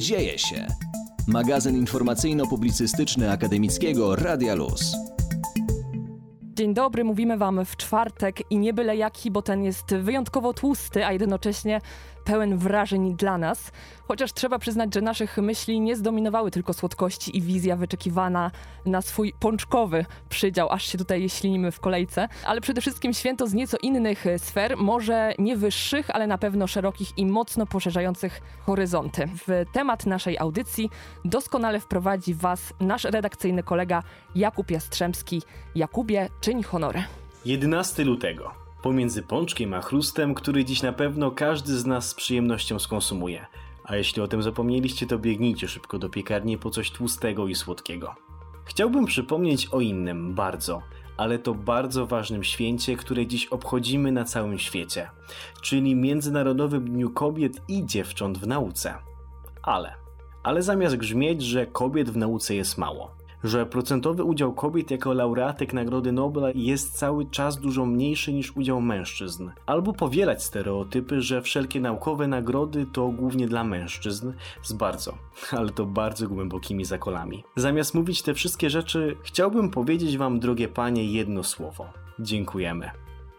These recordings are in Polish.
Dzieje się. Magazyn informacyjno-publicystyczny akademickiego Radia Luz. Dzień dobry, mówimy Wam w czwartek i nie byle jaki, bo ten jest wyjątkowo tłusty, a jednocześnie pełen wrażeń dla nas. Chociaż trzeba przyznać, że naszych myśli nie zdominowały tylko słodkości i wizja wyczekiwana na swój pączkowy przydział, aż się tutaj ślinimy w kolejce. Ale przede wszystkim święto z nieco innych sfer, może nie wyższych, ale na pewno szerokich i mocno poszerzających horyzonty. W temat naszej audycji doskonale wprowadzi Was nasz redakcyjny kolega Jakub Jastrzębski. Jakubie, czyń honory. 11 lutego. Pomiędzy pączkiem a chrustem, który dziś na pewno każdy z nas z przyjemnością skonsumuje. A jeśli o tym zapomnieliście, to biegnijcie szybko do piekarni po coś tłustego i słodkiego. Chciałbym przypomnieć o innym, bardzo, ale to bardzo ważnym święcie, które dziś obchodzimy na całym świecie, czyli Międzynarodowym Dniu Kobiet i Dziewcząt w Nauce. Ale, ale zamiast grzmieć, że kobiet w nauce jest mało, że procentowy udział kobiet jako laureatek Nagrody Nobla jest cały czas dużo mniejszy niż udział mężczyzn. Albo powielać stereotypy, że wszelkie naukowe nagrody to głównie dla mężczyzn z bardzo, ale to bardzo głębokimi zakolami. Zamiast mówić te wszystkie rzeczy, chciałbym powiedzieć wam, drogie panie, jedno słowo. Dziękujemy.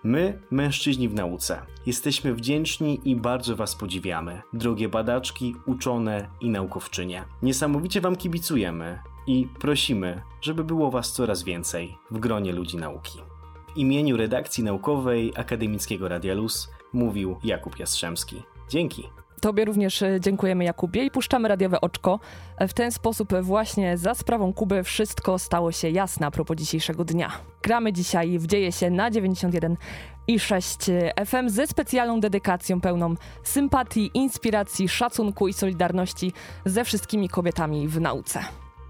My, mężczyźni w nauce, jesteśmy wdzięczni i bardzo Was podziwiamy, drogie badaczki, uczone i naukowczynie. Niesamowicie Wam kibicujemy i prosimy, żeby było Was coraz więcej w gronie ludzi nauki. W imieniu redakcji naukowej Akademickiego Radia Luz mówił Jakub Jastrzębski. Dzięki. Tobie również e, dziękujemy Jakubie i puszczamy radiowe oczko. E, w ten sposób właśnie za sprawą Kuby wszystko stało się jasne a propos dzisiejszego dnia. Gramy dzisiaj w Dzieje się na 91 i 6 FM ze specjalną dedykacją pełną sympatii, inspiracji, szacunku i solidarności ze wszystkimi kobietami w nauce.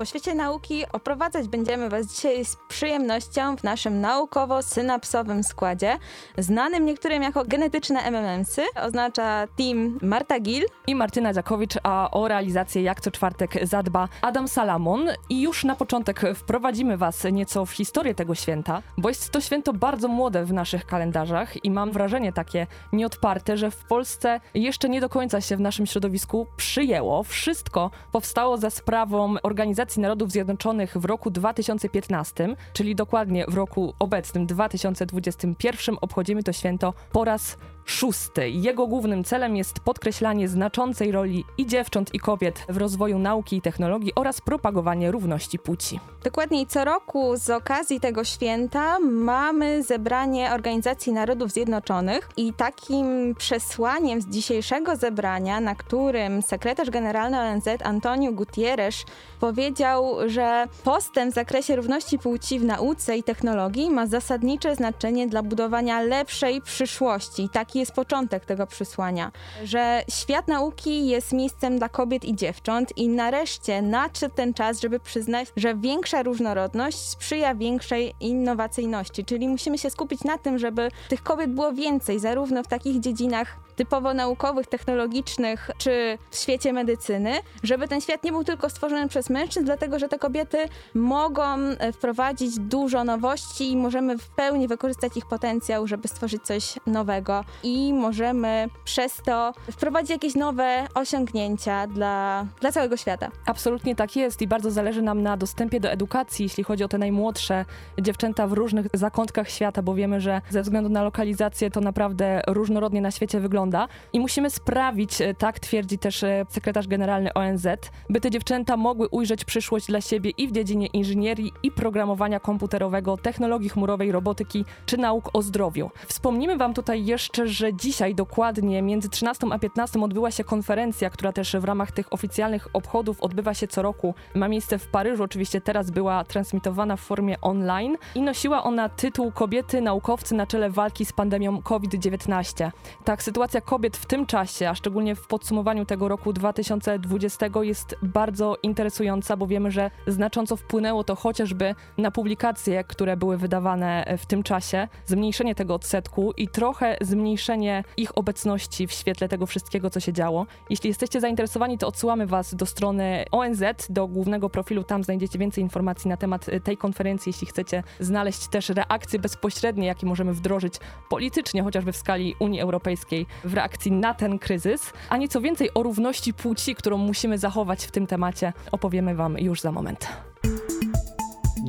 Po świecie nauki oprowadzać będziemy Was dzisiaj z przyjemnością w naszym naukowo-synapsowym składzie, znanym niektórym jako genetyczne MMMsy. Oznacza team Marta Gil i Martyna Dziakowicz, a o realizację jak co czwartek zadba Adam Salamon. I już na początek wprowadzimy Was nieco w historię tego święta, bo jest to święto bardzo młode w naszych kalendarzach i mam wrażenie takie nieodparte, że w Polsce jeszcze nie do końca się w naszym środowisku przyjęło. Wszystko powstało za sprawą organizacji Organizacji Narodów Zjednoczonych w roku 2015, czyli dokładnie w roku obecnym 2021 obchodzimy to święto po raz szósty. Jego głównym celem jest podkreślanie znaczącej roli i dziewcząt, i kobiet w rozwoju nauki i technologii oraz propagowanie równości płci. Dokładniej co roku z okazji tego święta mamy zebranie Organizacji Narodów Zjednoczonych i takim przesłaniem z dzisiejszego zebrania, na którym sekretarz generalny ONZ Antonio Gutierrez powiedział, że postęp w zakresie równości płci w nauce i technologii ma zasadnicze znaczenie dla budowania lepszej przyszłości. Taki jest początek tego przesłania, że świat nauki jest miejscem dla kobiet i dziewcząt i nareszcie nadszedł ten czas, żeby przyznać, że większa różnorodność sprzyja większej innowacyjności, czyli musimy się skupić na tym, żeby tych kobiet było więcej, zarówno w takich dziedzinach typowo naukowych, technologicznych czy w świecie medycyny, żeby ten świat nie był tylko stworzony przez mężczyzn, dlatego że te kobiety mogą e, wprowadzić dużo nowości i możemy w pełni wykorzystać ich potencjał, żeby stworzyć coś nowego i możemy przez to wprowadzić jakieś nowe osiągnięcia dla, dla całego świata. Absolutnie tak jest i bardzo zależy nam na dostępie do edukacji, jeśli chodzi o te najmłodsze dziewczęta w różnych zakątkach świata, bo wiemy, że ze względu na lokalizację to naprawdę różnorodnie na świecie wygląda wygląda i musimy sprawić, e, tak twierdzi też e, sekretarz generalny ONZ, by te dziewczęta mogły ujrzeć przyszłość dla siebie i w dziedzinie inżynierii i programowania komputerowego, technologii chmurowej, robotyki czy nauk o zdrowiu. Wspomnimy wam tutaj jeszcze, że dzisiaj dokładnie między 13 a 15 odbyła się konferencja, która też w ramach tych oficjalnych obchodów odbywa się co roku. Ma miejsce w Paryżu, oczywiście teraz była transmitowana w formie online i nosiła ona tytuł Kobiety naukowcy na czele walki z pandemią COVID-19. Tak, sytuacja sytuacja kobiet w tym czasie, a szczególnie w podsumowaniu tego roku 2020 jest bardzo interesująca, bo wiemy, że znacząco wpłynęło to chociażby na publikacje, które były wydawane w tym czasie, zmniejszenie tego odsetku i trochę zmniejszenie ich obecności w świetle tego wszystkiego, co się działo. Jeśli jesteście zainteresowani, to odsyłamy Was do strony ONZ, do głównego profilu, tam znajdziecie więcej informacji na temat tej konferencji, jeśli chcecie znaleźć też reakcje bezpośrednie, jakie możemy wdrożyć politycznie, chociażby w skali Unii Europejskiej w reakcji na ten kryzys, a nieco więcej o równości płci, którą musimy zachować w tym temacie, opowiemy Wam już za moment.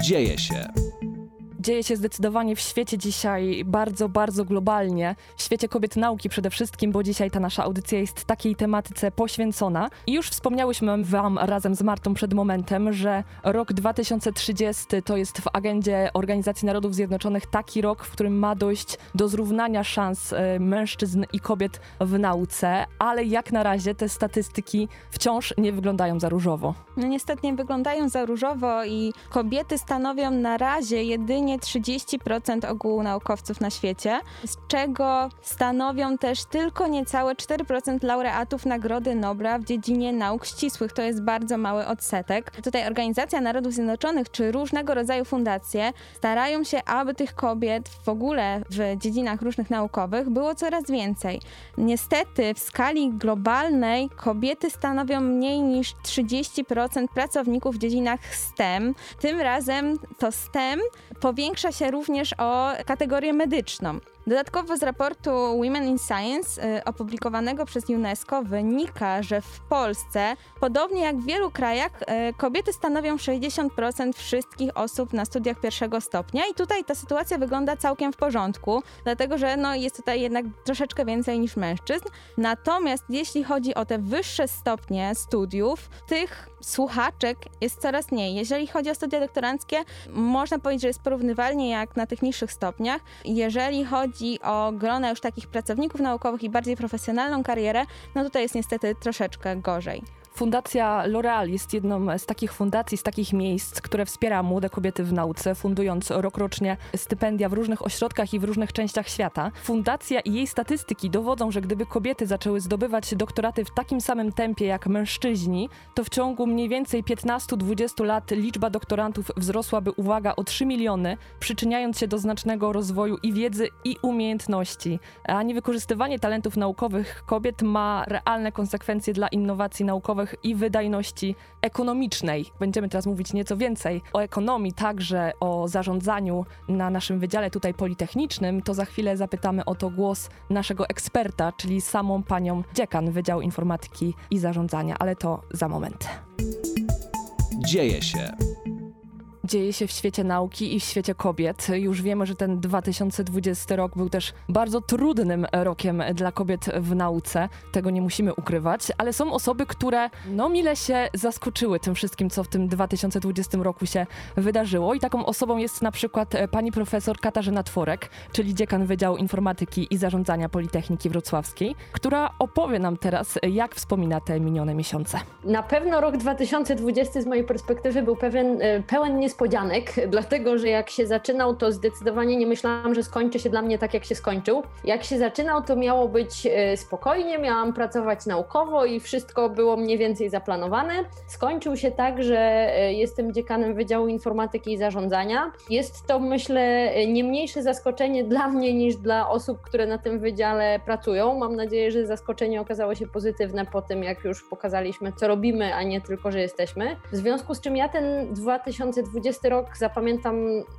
Dzieje się. Dzieje się zdecydowanie w świecie dzisiaj bardzo, bardzo globalnie. W świecie kobiet nauki przede wszystkim, bo dzisiaj ta nasza audycja jest takiej tematyce poświęcona. I już wspomniałyśmy Wam razem z Martą przed momentem, że rok 2030 to jest w agendzie Organizacji Narodów Zjednoczonych taki rok, w którym ma dojść do zrównania szans e, mężczyzn i kobiet w nauce, ale jak na razie te statystyki wciąż nie wyglądają za różowo. No niestety nie wyglądają za różowo i kobiety stanowią na razie jedynie 30% ogółu naukowców na świecie, z czego stanowią też tylko niecałe 4% laureatów Nagrody Nobla w dziedzinie nauk ścisłych. To jest bardzo mały odsetek. Tutaj Organizacja Narodów Zjednoczonych czy różnego rodzaju fundacje starają się, aby tych kobiet w ogóle w dziedzinach różnych naukowych było coraz więcej. Niestety w skali globalnej kobiety stanowią mniej niż 30% pracowników w dziedzinach STEM. Tym razem to STEM powiększa się również o kategorię medyczną. Dodatkowo z raportu Women in Science y, opublikowanego przez UNESCO wynika, że w Polsce, podobnie jak w wielu krajach, y, kobiety stanowią 60% wszystkich osób na studiach pierwszego stopnia i tutaj ta sytuacja wygląda całkiem w porządku, dlatego że no, jest tutaj jednak troszeczkę więcej niż mężczyzn. Natomiast jeśli chodzi o te wyższe stopnie studiów, tych słuchaczek jest coraz mniej. Jeżeli chodzi o studia doktoranckie, można powiedzieć, że jest porównywalnie jak na tych niższych stopniach. Jeżeli chodzi o grona już takich pracowników naukowych i bardziej profesjonalną karierę, no tutaj jest niestety troszeczkę gorzej. Fundacja L'Oreal jest jedną z takich fundacji, z takich miejsc, które wspiera młode kobiety w nauce, fundując rokrocznie stypendia w różnych ośrodkach i w różnych częściach świata. Fundacja i jej statystyki dowodzą, że gdyby kobiety zaczęły zdobywać doktoraty w takim samym tempie jak mężczyźni, to w ciągu mniej więcej 15-20 lat liczba doktorantów wzrosłaby, uwaga, o 3 miliony, przyczyniając się do znacznego rozwoju i wiedzy, i umiejętności. A niewykorzystywanie talentów naukowych kobiet ma realne konsekwencje dla innowacji naukowych i wydajności ekonomicznej. Będziemy teraz mówić nieco więcej o ekonomii, także o zarządzaniu na naszym wydziale tutaj politechnicznym. To za chwilę zapytamy o to głos naszego eksperta, czyli samą panią dziekan Wydziału Informatyki i Zarządzania, ale to za moment. Dzieje się dzieje się w świecie nauki i w świecie kobiet. Już wiemy, że ten 2020 rok był też bardzo trudnym rokiem dla kobiet w nauce. Tego nie musimy ukrywać, ale są osoby, które no mile się zaskoczyły tym wszystkim, co w tym 2020 roku się wydarzyło. I taką osobą jest na przykład e, pani profesor Katarzyna Tworek, czyli dziekan Wydziału Informatyki i Zarządzania Politechniki Wrocławskiej, która opowie nam teraz, jak wspomina te minione miesiące. Na pewno rok 2020 z mojej perspektywy był pewien, e, pełen niespodzianek niespodzianek, dlatego że jak się zaczynał, to zdecydowanie nie myślałam, że skończy się dla mnie tak, jak się skończył. Jak się zaczynał, to miało być e, spokojnie, miałam pracować naukowo i wszystko było mniej więcej zaplanowane. Skończył się tak, że e, jestem dziekanem Wydziału Informatyki i Zarządzania. Jest to, myślę, nie mniejsze zaskoczenie dla mnie niż dla osób, które na tym wydziale pracują. Mam nadzieję, że zaskoczenie okazało się pozytywne po tym, jak już pokazaliśmy, co robimy, a nie tylko, że jesteśmy. W związku z czym ja ten 2020 2020 rok zapamiętam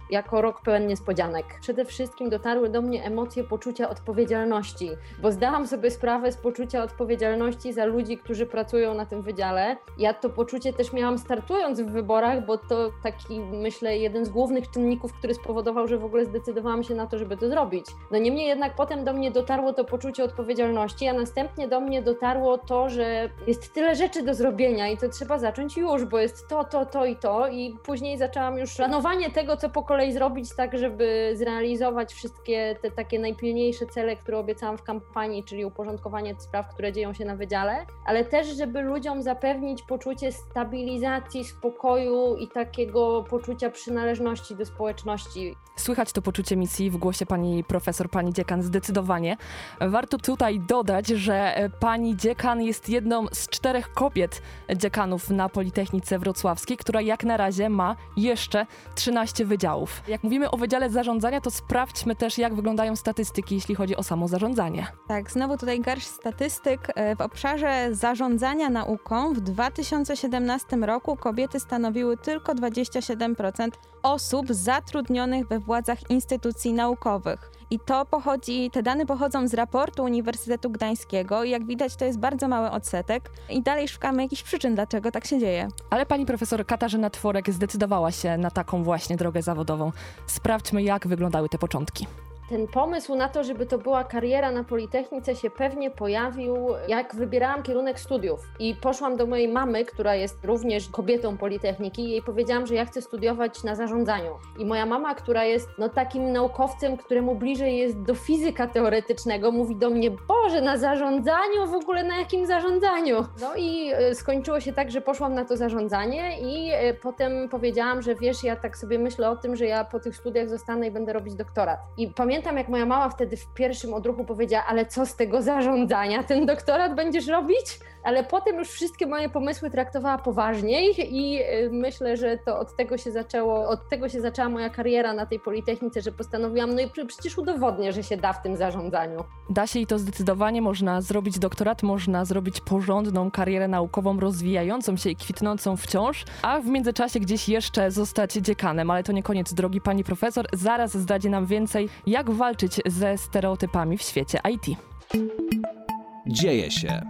jako rok pełen niespodzianek. Przede wszystkim dotarły do mnie emocje poczucia odpowiedzialności, bo zdałam sobie sprawę z poczucia odpowiedzialności za ludzi, którzy pracują na tym wydziale. Ja to poczucie też miałam startując w wyborach, bo to taki, myślę, jeden z głównych czynników, który spowodował, że w ogóle zdecydowałam się na to, żeby to zrobić. No niemniej jednak potem do mnie dotarło to poczucie odpowiedzialności, a następnie do mnie dotarło to, że jest tyle rzeczy do zrobienia i to trzeba zacząć już, bo jest to, to, to i to i później zaczęłam zaczęłam już planowanie tego, co po kolei zrobić, tak żeby zrealizować wszystkie te takie najpilniejsze cele, które obiecałam w kampanii, czyli uporządkowanie spraw, które dzieją się na wydziale, ale też, żeby ludziom zapewnić poczucie stabilizacji, spokoju i takiego poczucia przynależności do społeczności. Słychać to poczucie misji w głosie pani profesor, pani dziekan zdecydowanie. Warto tutaj dodać, że pani dziekan jest jedną z czterech kobiet dziekanów na Politechnice Wrocławskiej, która jak na razie ma jeszcze 13 wydziałów. Jak mówimy o Wydziale Zarządzania, to sprawdźmy też, jak wyglądają statystyki, jeśli chodzi o samo zarządzanie. Tak, znowu tutaj garść statystyk. E, w obszarze zarządzania nauką w 2017 roku kobiety stanowiły tylko 27% osób zatrudnionych we władzach instytucji naukowych. I to pochodzi, te dane pochodzą z raportu Uniwersytetu Gdańskiego i jak widać to jest bardzo mały odsetek i dalej szukamy jakichś przyczyn, dlaczego tak się dzieje. Ale pani profesor Katarzyna Tworek zdecydowała się na taką właśnie drogę zawodową. Sprawdźmy, jak wyglądały te początki. Ten pomysł na to, żeby to była kariera na Politechnice się pewnie pojawił, jak wybierałam kierunek studiów. I poszłam do mojej mamy, która jest również kobietą Politechniki, i jej powiedziałam, że ja chcę studiować na zarządzaniu. I moja mama, która jest no, takim naukowcem, któremu bliżej jest do fizyka teoretycznego, mówi do mnie: Boże, na zarządzaniu? W ogóle na jakim zarządzaniu? No i e, skończyło się tak, że poszłam na to zarządzanie, i e, potem powiedziałam, że wiesz, ja tak sobie myślę o tym, że ja po tych studiach zostanę i będę robić doktorat. I pamiętam, pamiętam, jak moja mama wtedy w pierwszym odruchu powiedziała, ale co z tego zarządzania? Ten doktorat będziesz robić? Ale potem już wszystkie moje pomysły traktowała poważniej i y, myślę, że to od tego się zaczęło, od tego się zaczęła moja kariera na tej Politechnice, że postanowiłam, no i przecież udowodnię, że się da w tym zarządzaniu. Da się i to zdecydowanie, można zrobić doktorat, można zrobić porządną karierę naukową, rozwijającą się i kwitnącą wciąż, a w międzyczasie gdzieś jeszcze zostać dziekanem, ale to nie koniec drogi, pani profesor. Zaraz zdradzie nam więcej, jak walczyć ze stereotypami w świecie IT. Dzieje się.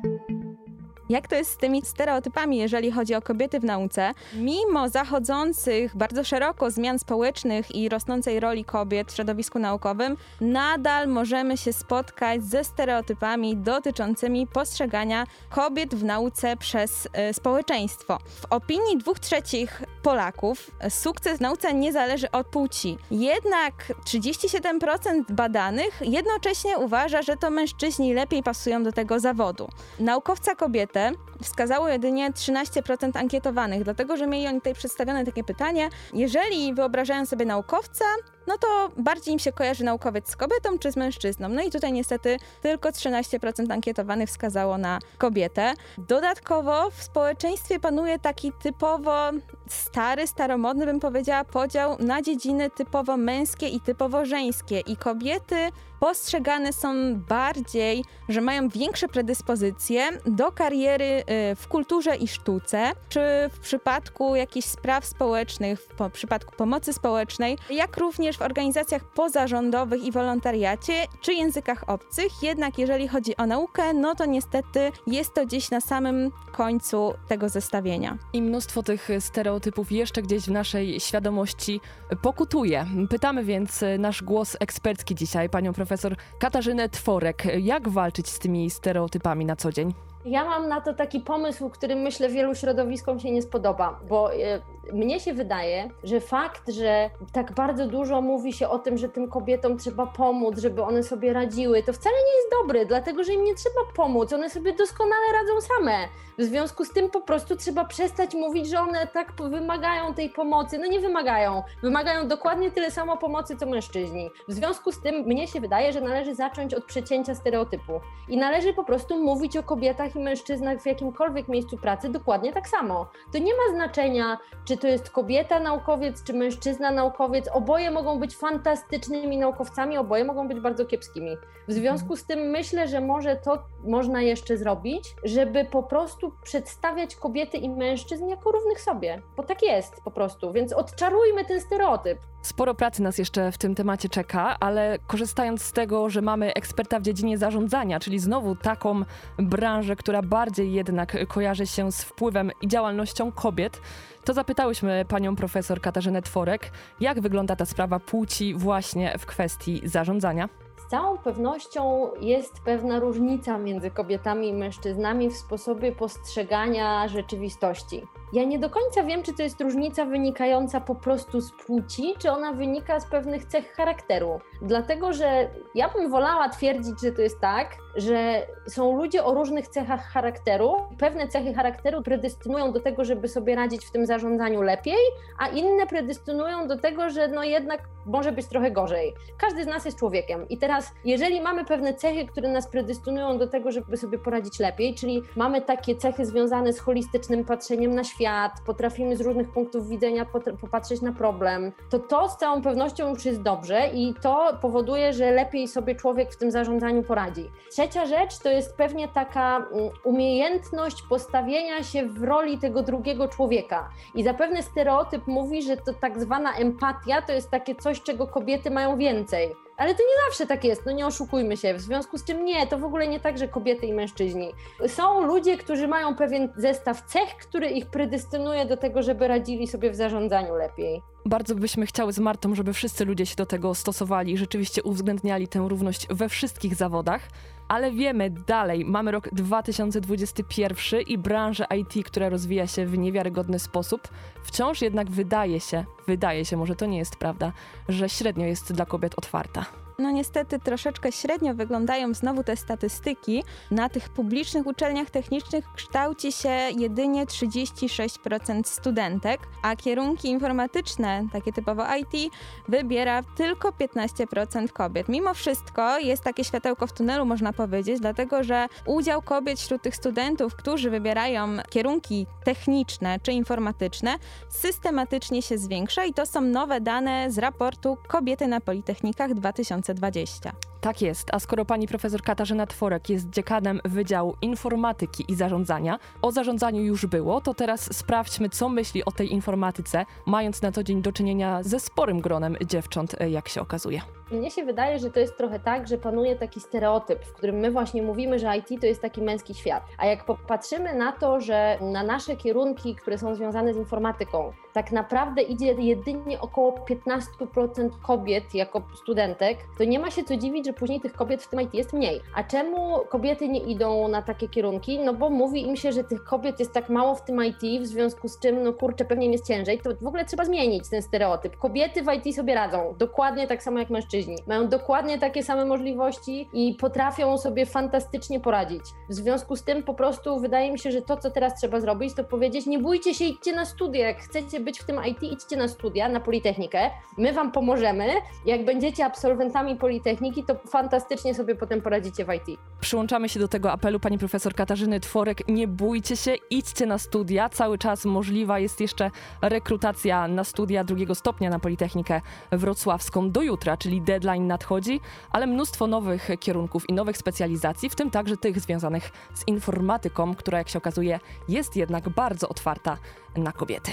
Jak to jest z tymi stereotypami, jeżeli chodzi o kobiety w nauce? Mimo zachodzących bardzo szeroko zmian społecznych i rosnącej roli kobiet w środowisku naukowym, nadal możemy się spotkać ze stereotypami dotyczącymi postrzegania kobiet w nauce przez y, społeczeństwo. W opinii dwóch trzecich Polaków sukces w nauce nie zależy od płci. Jednak 37% badanych jednocześnie uważa, że to mężczyźni lepiej pasują do tego zawodu. Naukowca kobietę wskazało jedynie 13% ankietowanych, dlatego że mieli oni tutaj przedstawione takie pytanie: jeżeli wyobrażają sobie naukowca, no to bardziej im się kojarzy naukowiec z kobietą czy z mężczyzną. No i tutaj niestety tylko 13% ankietowanych wskazało na kobietę. Dodatkowo w społeczeństwie panuje taki typowo stary, staromodny bym powiedziała podział na dziedziny typowo męskie i typowo żeńskie i kobiety postrzegane są bardziej, że mają większe predyspozycje do kariery y, w kulturze i sztuce, czy w przypadku jakichś spraw społecznych, w przypadku pomocy społecznej, jak również w organizacjach pozarządowych i wolontariacie, czy językach obcych. Jednak jeżeli chodzi o naukę, no to niestety jest to gdzieś na samym końcu tego zestawienia. I mnóstwo tych stereotypów jeszcze gdzieś w naszej świadomości pokutuje. Pytamy więc nasz głos ekspercki dzisiaj, panią profesor Katarzynę Tworek. Jak walczyć z tymi stereotypami na co dzień? Ja mam na to taki pomysł, który myślę wielu środowiskom się nie spodoba, bo e, mnie się wydaje, że fakt, że tak bardzo dużo mówi się o tym, że tym kobietom trzeba pomóc, żeby one sobie radziły, to wcale nie jest dobre, dlatego że im nie trzeba pomóc, one sobie doskonale radzą same. W związku z tym po prostu trzeba przestać mówić, że one tak wymagają tej pomocy. No nie wymagają. Wymagają dokładnie tyle samo pomocy, co mężczyźni. W związku z tym mnie się wydaje, że należy zacząć od przecięcia stereotypu i należy po prostu mówić o kobietach i mężczyznach w jakimkolwiek miejscu pracy dokładnie tak samo. To nie ma znaczenia, czy to jest kobieta naukowiec, czy mężczyzna naukowiec. Oboje mogą być fantastycznymi naukowcami, oboje mogą być bardzo kiepskimi. W związku z tym myślę, że może to można jeszcze zrobić, żeby po prostu przedstawiać kobiety i mężczyzn jako równych sobie, bo tak jest po prostu, więc odczarujmy ten stereotyp. Sporo pracy nas jeszcze w tym temacie czeka, ale korzystając z tego, że mamy eksperta w dziedzinie zarządzania, czyli znowu taką branżę, która bardziej jednak kojarzy się z wpływem i działalnością kobiet, to zapytałyśmy panią profesor Katarzynę Tworek, jak wygląda ta sprawa płci właśnie w kwestii zarządzania całą pewnością jest pewna różnica między kobietami i mężczyznami w sposobie postrzegania rzeczywistości. Ja nie do końca wiem, czy to jest różnica wynikająca po prostu z płci, czy ona wynika z pewnych cech charakteru. Dlatego, że ja bym wolała twierdzić, że to jest tak, że są ludzie o różnych cechach charakteru. Pewne cechy charakteru predestynują do tego, żeby sobie radzić w tym zarządzaniu lepiej, a inne predestynują do tego, że no jednak może być trochę gorzej. Każdy z nas jest człowiekiem i teraz nas, jeżeli mamy pewne cechy, które nas predystynują do tego, żeby sobie poradzić lepiej, czyli mamy takie cechy związane z holistycznym patrzeniem na świat, potrafimy z różnych punktów widzenia popatrzeć na problem, to to z całą pewnością już jest dobrze i to powoduje, że lepiej sobie człowiek w tym zarządzaniu poradzi. Trzecia rzecz to jest pewnie taka mm, umiejętność postawienia się w roli tego drugiego człowieka. I zapewne stereotyp mówi, że to tak zwana empatia to jest takie coś, czego kobiety mają więcej. Ale to nie zawsze tak jest, no nie oszukujmy się. W związku z czym nie, to w ogóle nie tak, że kobiety i mężczyźni. Są ludzie, którzy mają pewien zestaw cech, który ich predystynuje do tego, żeby radzili sobie w zarządzaniu lepiej. Bardzo byśmy chciały z Martą, żeby wszyscy ludzie się do tego stosowali i rzeczywiście uwzględniali tę równość we wszystkich zawodach. Ale wiemy dalej, mamy rok 2021 i branżę IT, która rozwija się w niewiarygodny sposób. Wciąż jednak wydaje się, wydaje się, może to nie jest prawda, że średnio jest dla kobiet otwarta. No niestety troszeczkę średnio wyglądają znowu te statystyki. Na tych publicznych uczelniach technicznych kształci się jedynie 36% studentek, a kierunki informatyczne, takie typowo IT, wybiera tylko 15% kobiet. Mimo wszystko jest takie światełko w tunelu, można powiedzieć, dlatego że udział kobiet wśród tych studentów, którzy wybierają kierunki techniczne czy informatyczne, systematycznie się zwiększa i to są nowe dane z raportu Kobiety na Politechnikach 2000 2020. Tak jest, a skoro pani profesor Katarzyna Tworek jest dziekanem Wydziału Informatyki i Zarządzania, o zarządzaniu już było, to teraz sprawdźmy, co myśli o tej informatyce, mając na co dzień do czynienia ze sporym gronem dziewcząt, jak się okazuje. Mnie się wydaje, że to jest trochę tak, że panuje taki stereotyp, w którym my właśnie mówimy, że IT to jest taki męski świat. A jak popatrzymy na to, że na nasze kierunki, które są związane z informatyką, tak naprawdę idzie jedynie około 15% kobiet jako studentek, to nie ma się co dziwić, że później tych kobiet w tym IT jest mniej. A czemu kobiety nie idą na takie kierunki? No bo mówi im się, że tych kobiet jest tak mało w tym IT, w związku z czym, no kurczę, pewnie jest ciężej. To w ogóle trzeba zmienić ten stereotyp. Kobiety w IT sobie radzą, dokładnie tak samo jak mężczyźni. Mają dokładnie takie same możliwości i potrafią sobie fantastycznie poradzić. W związku z tym po prostu wydaje mi się, że to, co teraz trzeba zrobić, to powiedzieć, nie bójcie się, idźcie na studia. Jak chcecie być w tym IT, idźcie na studia, na Politechnikę. My wam pomożemy. Jak będziecie absolwentami Politechniki, to fantastycznie sobie potem poradzicie w IT. Przyłączamy się do tego apelu pani profesor Katarzyny Tworek. Nie bójcie się, idźcie na studia. Cały czas możliwa jest jeszcze rekrutacja na studia drugiego stopnia na Politechnikę Wrocławską do jutra, czyli deadline nadchodzi, ale mnóstwo nowych kierunków i nowych specjalizacji, w tym także tych związanych z informatyką, która jak się okazuje jest jednak bardzo otwarta na kobiety.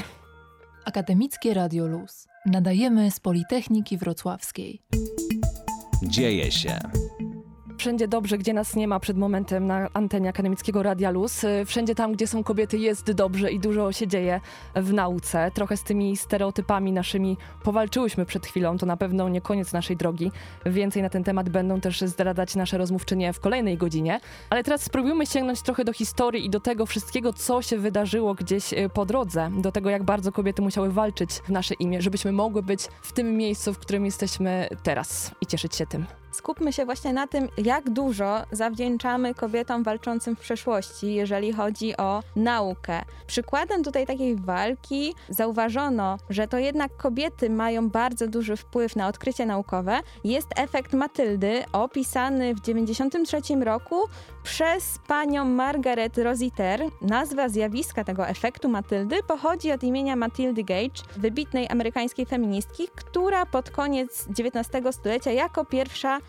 Akademickie Radio Luz. Nadajemy z Politechniki Wrocławskiej. Dzieje się. Wszędzie dobrze, gdzie nas nie ma przed momentem na antenie akademickiego Radia Luz. Y, wszędzie tam, gdzie są kobiety jest dobrze i dużo się dzieje w nauce. Trochę z tymi stereotypami naszymi powalczyłyśmy przed chwilą, to na pewno nie koniec naszej drogi. Więcej na ten temat będą też zdradzać nasze rozmówczynie w kolejnej godzinie. Ale teraz spróbujmy sięgnąć trochę do historii i do tego wszystkiego, co się wydarzyło gdzieś y, po drodze. Do tego, jak bardzo kobiety musiały walczyć w nasze imię, żebyśmy mogły być w tym miejscu, w którym jesteśmy teraz i cieszyć się tym skupmy się właśnie na tym, jak dużo zawdzięczamy kobietom walczącym w przeszłości, jeżeli chodzi o naukę. Przykładem tutaj takiej walki zauważono, że to jednak kobiety mają bardzo duży wpływ na odkrycie naukowe. Jest efekt Matyldy, opisany w 1993 roku przez panią Margaret Rositer. Nazwa zjawiska tego efektu Matyldy pochodzi od imienia Matildy Gage, wybitnej amerykańskiej feministki, która pod koniec XIX stulecia jako pierwsza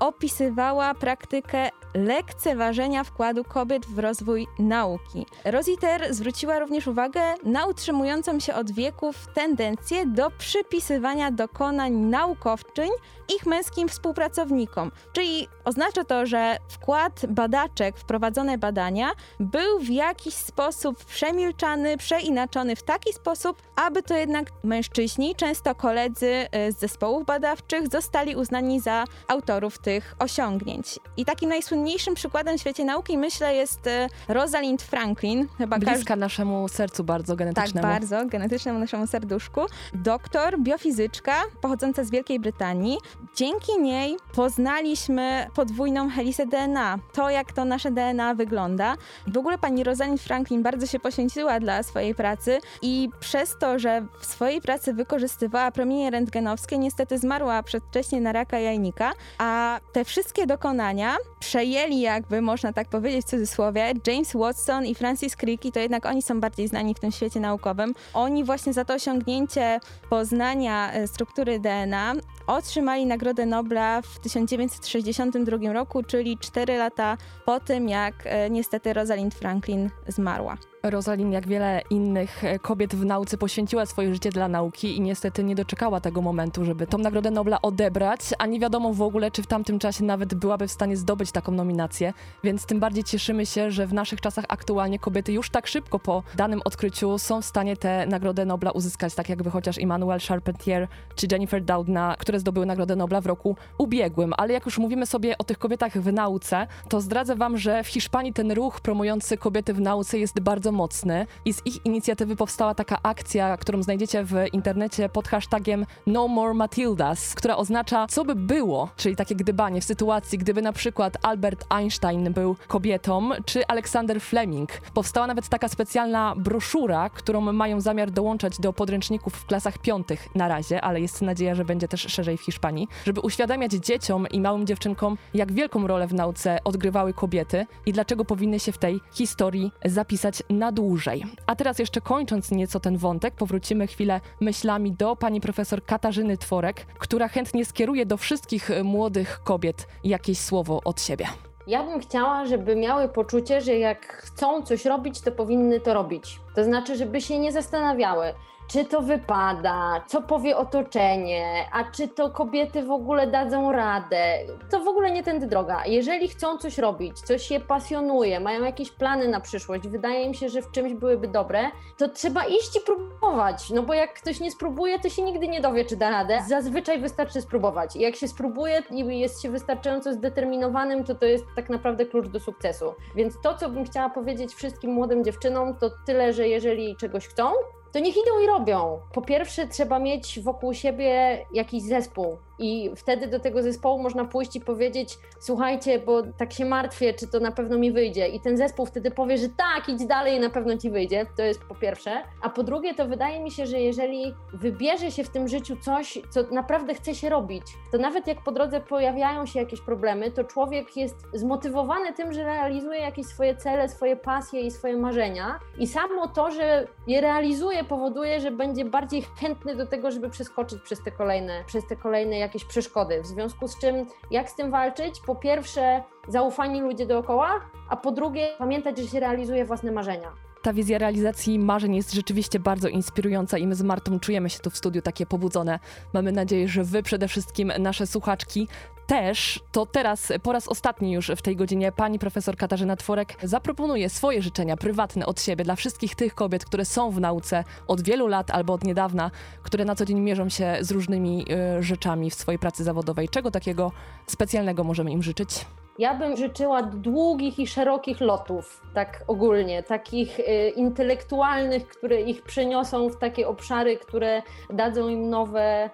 opisywała praktykę lekceważenia wkładu kobiet w rozwój nauki. Rositer zwróciła również uwagę na utrzymującą się od wieków tendencję do przypisywania dokonań naukowczyń ich męskim współpracownikom. Czyli oznacza to, że wkład badaczek w prowadzone badania był w jakiś sposób przemilczany, przeinaczony w taki sposób, aby to jednak mężczyźni, często koledzy y, z zespołów badawczych, zostali uznani za autorów tych osiągnięć. I takim najsłynniejszym przykładem w świecie nauki, myślę, jest y, Rosalind Franklin. Chyba Bliska naszemu sercu bardzo genetycznemu. Tak, bardzo, genetycznemu naszemu serduszku. Doktor, biofizyczka, pochodząca z Wielkiej Brytanii, Dzięki niej poznaliśmy podwójną helisę DNA, to jak to nasze DNA wygląda. W ogóle pani Rosalind Franklin bardzo się poświęciła dla swojej pracy i przez to, że w swojej pracy wykorzystywała promienie rentgenowskie, niestety zmarła przedwcześnie na raka jajnika, a te wszystkie dokonania przejęli, jakby można tak powiedzieć w cudzysłowie, James Watson i Francis Crick, i to jednak oni są bardziej znani w tym świecie naukowym. Oni właśnie za to osiągnięcie poznania e, struktury DNA otrzymali Nagrodę Nobla w 1962 roku, czyli 4 lata po tym, jak e, niestety Rosalind Franklin zmarła. Rosalind, jak wiele innych e, kobiet w nauce, poświęciła swoje życie dla nauki i niestety nie doczekała tego momentu, żeby tą Nagrodę Nobla odebrać, a nie wiadomo w ogóle, czy w tamtym czasie nawet byłaby w stanie zdobyć taką nominację, więc tym bardziej cieszymy się, że w naszych czasach aktualnie kobiety już tak szybko po danym odkryciu są w stanie tę Nagrodę Nobla uzyskać, tak jakby chociaż Immanuel Charpentier czy Jennifer Doudna, które zdobyły Nagrodę Nobla w roku ubiegłym. Ale jak już mówimy sobie o tych kobietach w nauce, to zdradzę wam, że w Hiszpanii ten ruch promujący kobiety w nauce jest bardzo mocny i z ich inicjatywy powstała taka akcja, którą znajdziecie w internecie pod hashtagiem No More Matildas, która oznacza co by było, czyli takie gdybanie w sytuacji, gdyby na przykład Albert Einstein był kobietą, czy Alexander Fleming. Powstała nawet taka specjalna broszura, którą mają zamiar dołączać do podręczników w klasach piątych na razie, ale jest nadzieja, że będzie też szerzej w Hiszpanii, żeby uświadamiać dzieciom i małym dziewczynkom, jak wielką rolę w nauce odgrywały kobiety i dlaczego powinny się w tej historii zapisać na dłużej. A teraz jeszcze kończąc nieco ten wątek, powrócimy chwilę myślami do pani profesor Katarzyny Tworek, która chętnie skieruje do wszystkich młodych kobiet jakieś słowo od siebie. Ja bym chciała, żeby miały poczucie, że jak chcą coś robić, to powinny to robić. To znaczy, żeby się nie zastanawiały, czy to wypada, co powie otoczenie, a czy to kobiety w ogóle dadzą radę. To w ogóle nie tędy droga. Jeżeli chcą coś robić, coś je pasjonuje, mają jakieś plany na przyszłość, wydaje mi się, że w czymś byłyby dobre, to trzeba iść i próbować. No bo jak ktoś nie spróbuje, to się nigdy nie dowie, czy da radę. Zazwyczaj wystarczy spróbować. Jak się spróbuje i jest się wystarczająco zdeterminowanym, to to jest tak naprawdę klucz do sukcesu. Więc to, co bym chciała powiedzieć wszystkim młodym dziewczynom, to tyle, że jeżeli czegoś chcą, to niech idą i robią. Po pierwsze, trzeba mieć wokół siebie jakiś zespół, i wtedy do tego zespołu można pójść i powiedzieć: Słuchajcie, bo tak się martwię, czy to na pewno mi wyjdzie. I ten zespół wtedy powie, że tak, idź dalej na pewno ci wyjdzie. To jest po pierwsze. A po drugie, to wydaje mi się, że jeżeli wybierze się w tym życiu coś, co naprawdę chce się robić, to nawet jak po drodze pojawiają się jakieś problemy, to człowiek jest zmotywowany tym, że realizuje jakieś swoje cele, swoje pasje i swoje marzenia. I samo to, że je realizuje, powoduje, że będzie bardziej chętny do tego, żeby przeskoczyć przez te kolejne, przez te kolejne jakieś przeszkody. W związku z czym, jak z tym walczyć? Po pierwsze, zaufani ludzie dookoła, a po drugie, pamiętać, że się realizuje własne marzenia. Ta wizja realizacji marzeń jest rzeczywiście bardzo inspirująca i my z Martą czujemy się tu w studiu takie pobudzone. Mamy nadzieję, że wy przede wszystkim, nasze słuchaczki, też, to teraz po raz ostatni już w tej godzinie pani profesor Katarzyna Tworek zaproponuje swoje życzenia prywatne od siebie dla wszystkich tych kobiet, które są w nauce od wielu lat albo od niedawna, które na co dzień mierzą się z różnymi y, rzeczami w swojej pracy zawodowej. Czego takiego specjalnego możemy im życzyć? Ja bym życzyła długich i szerokich lotów, tak ogólnie, takich y, intelektualnych, które ich przeniosą w takie obszary, które dadzą im nowe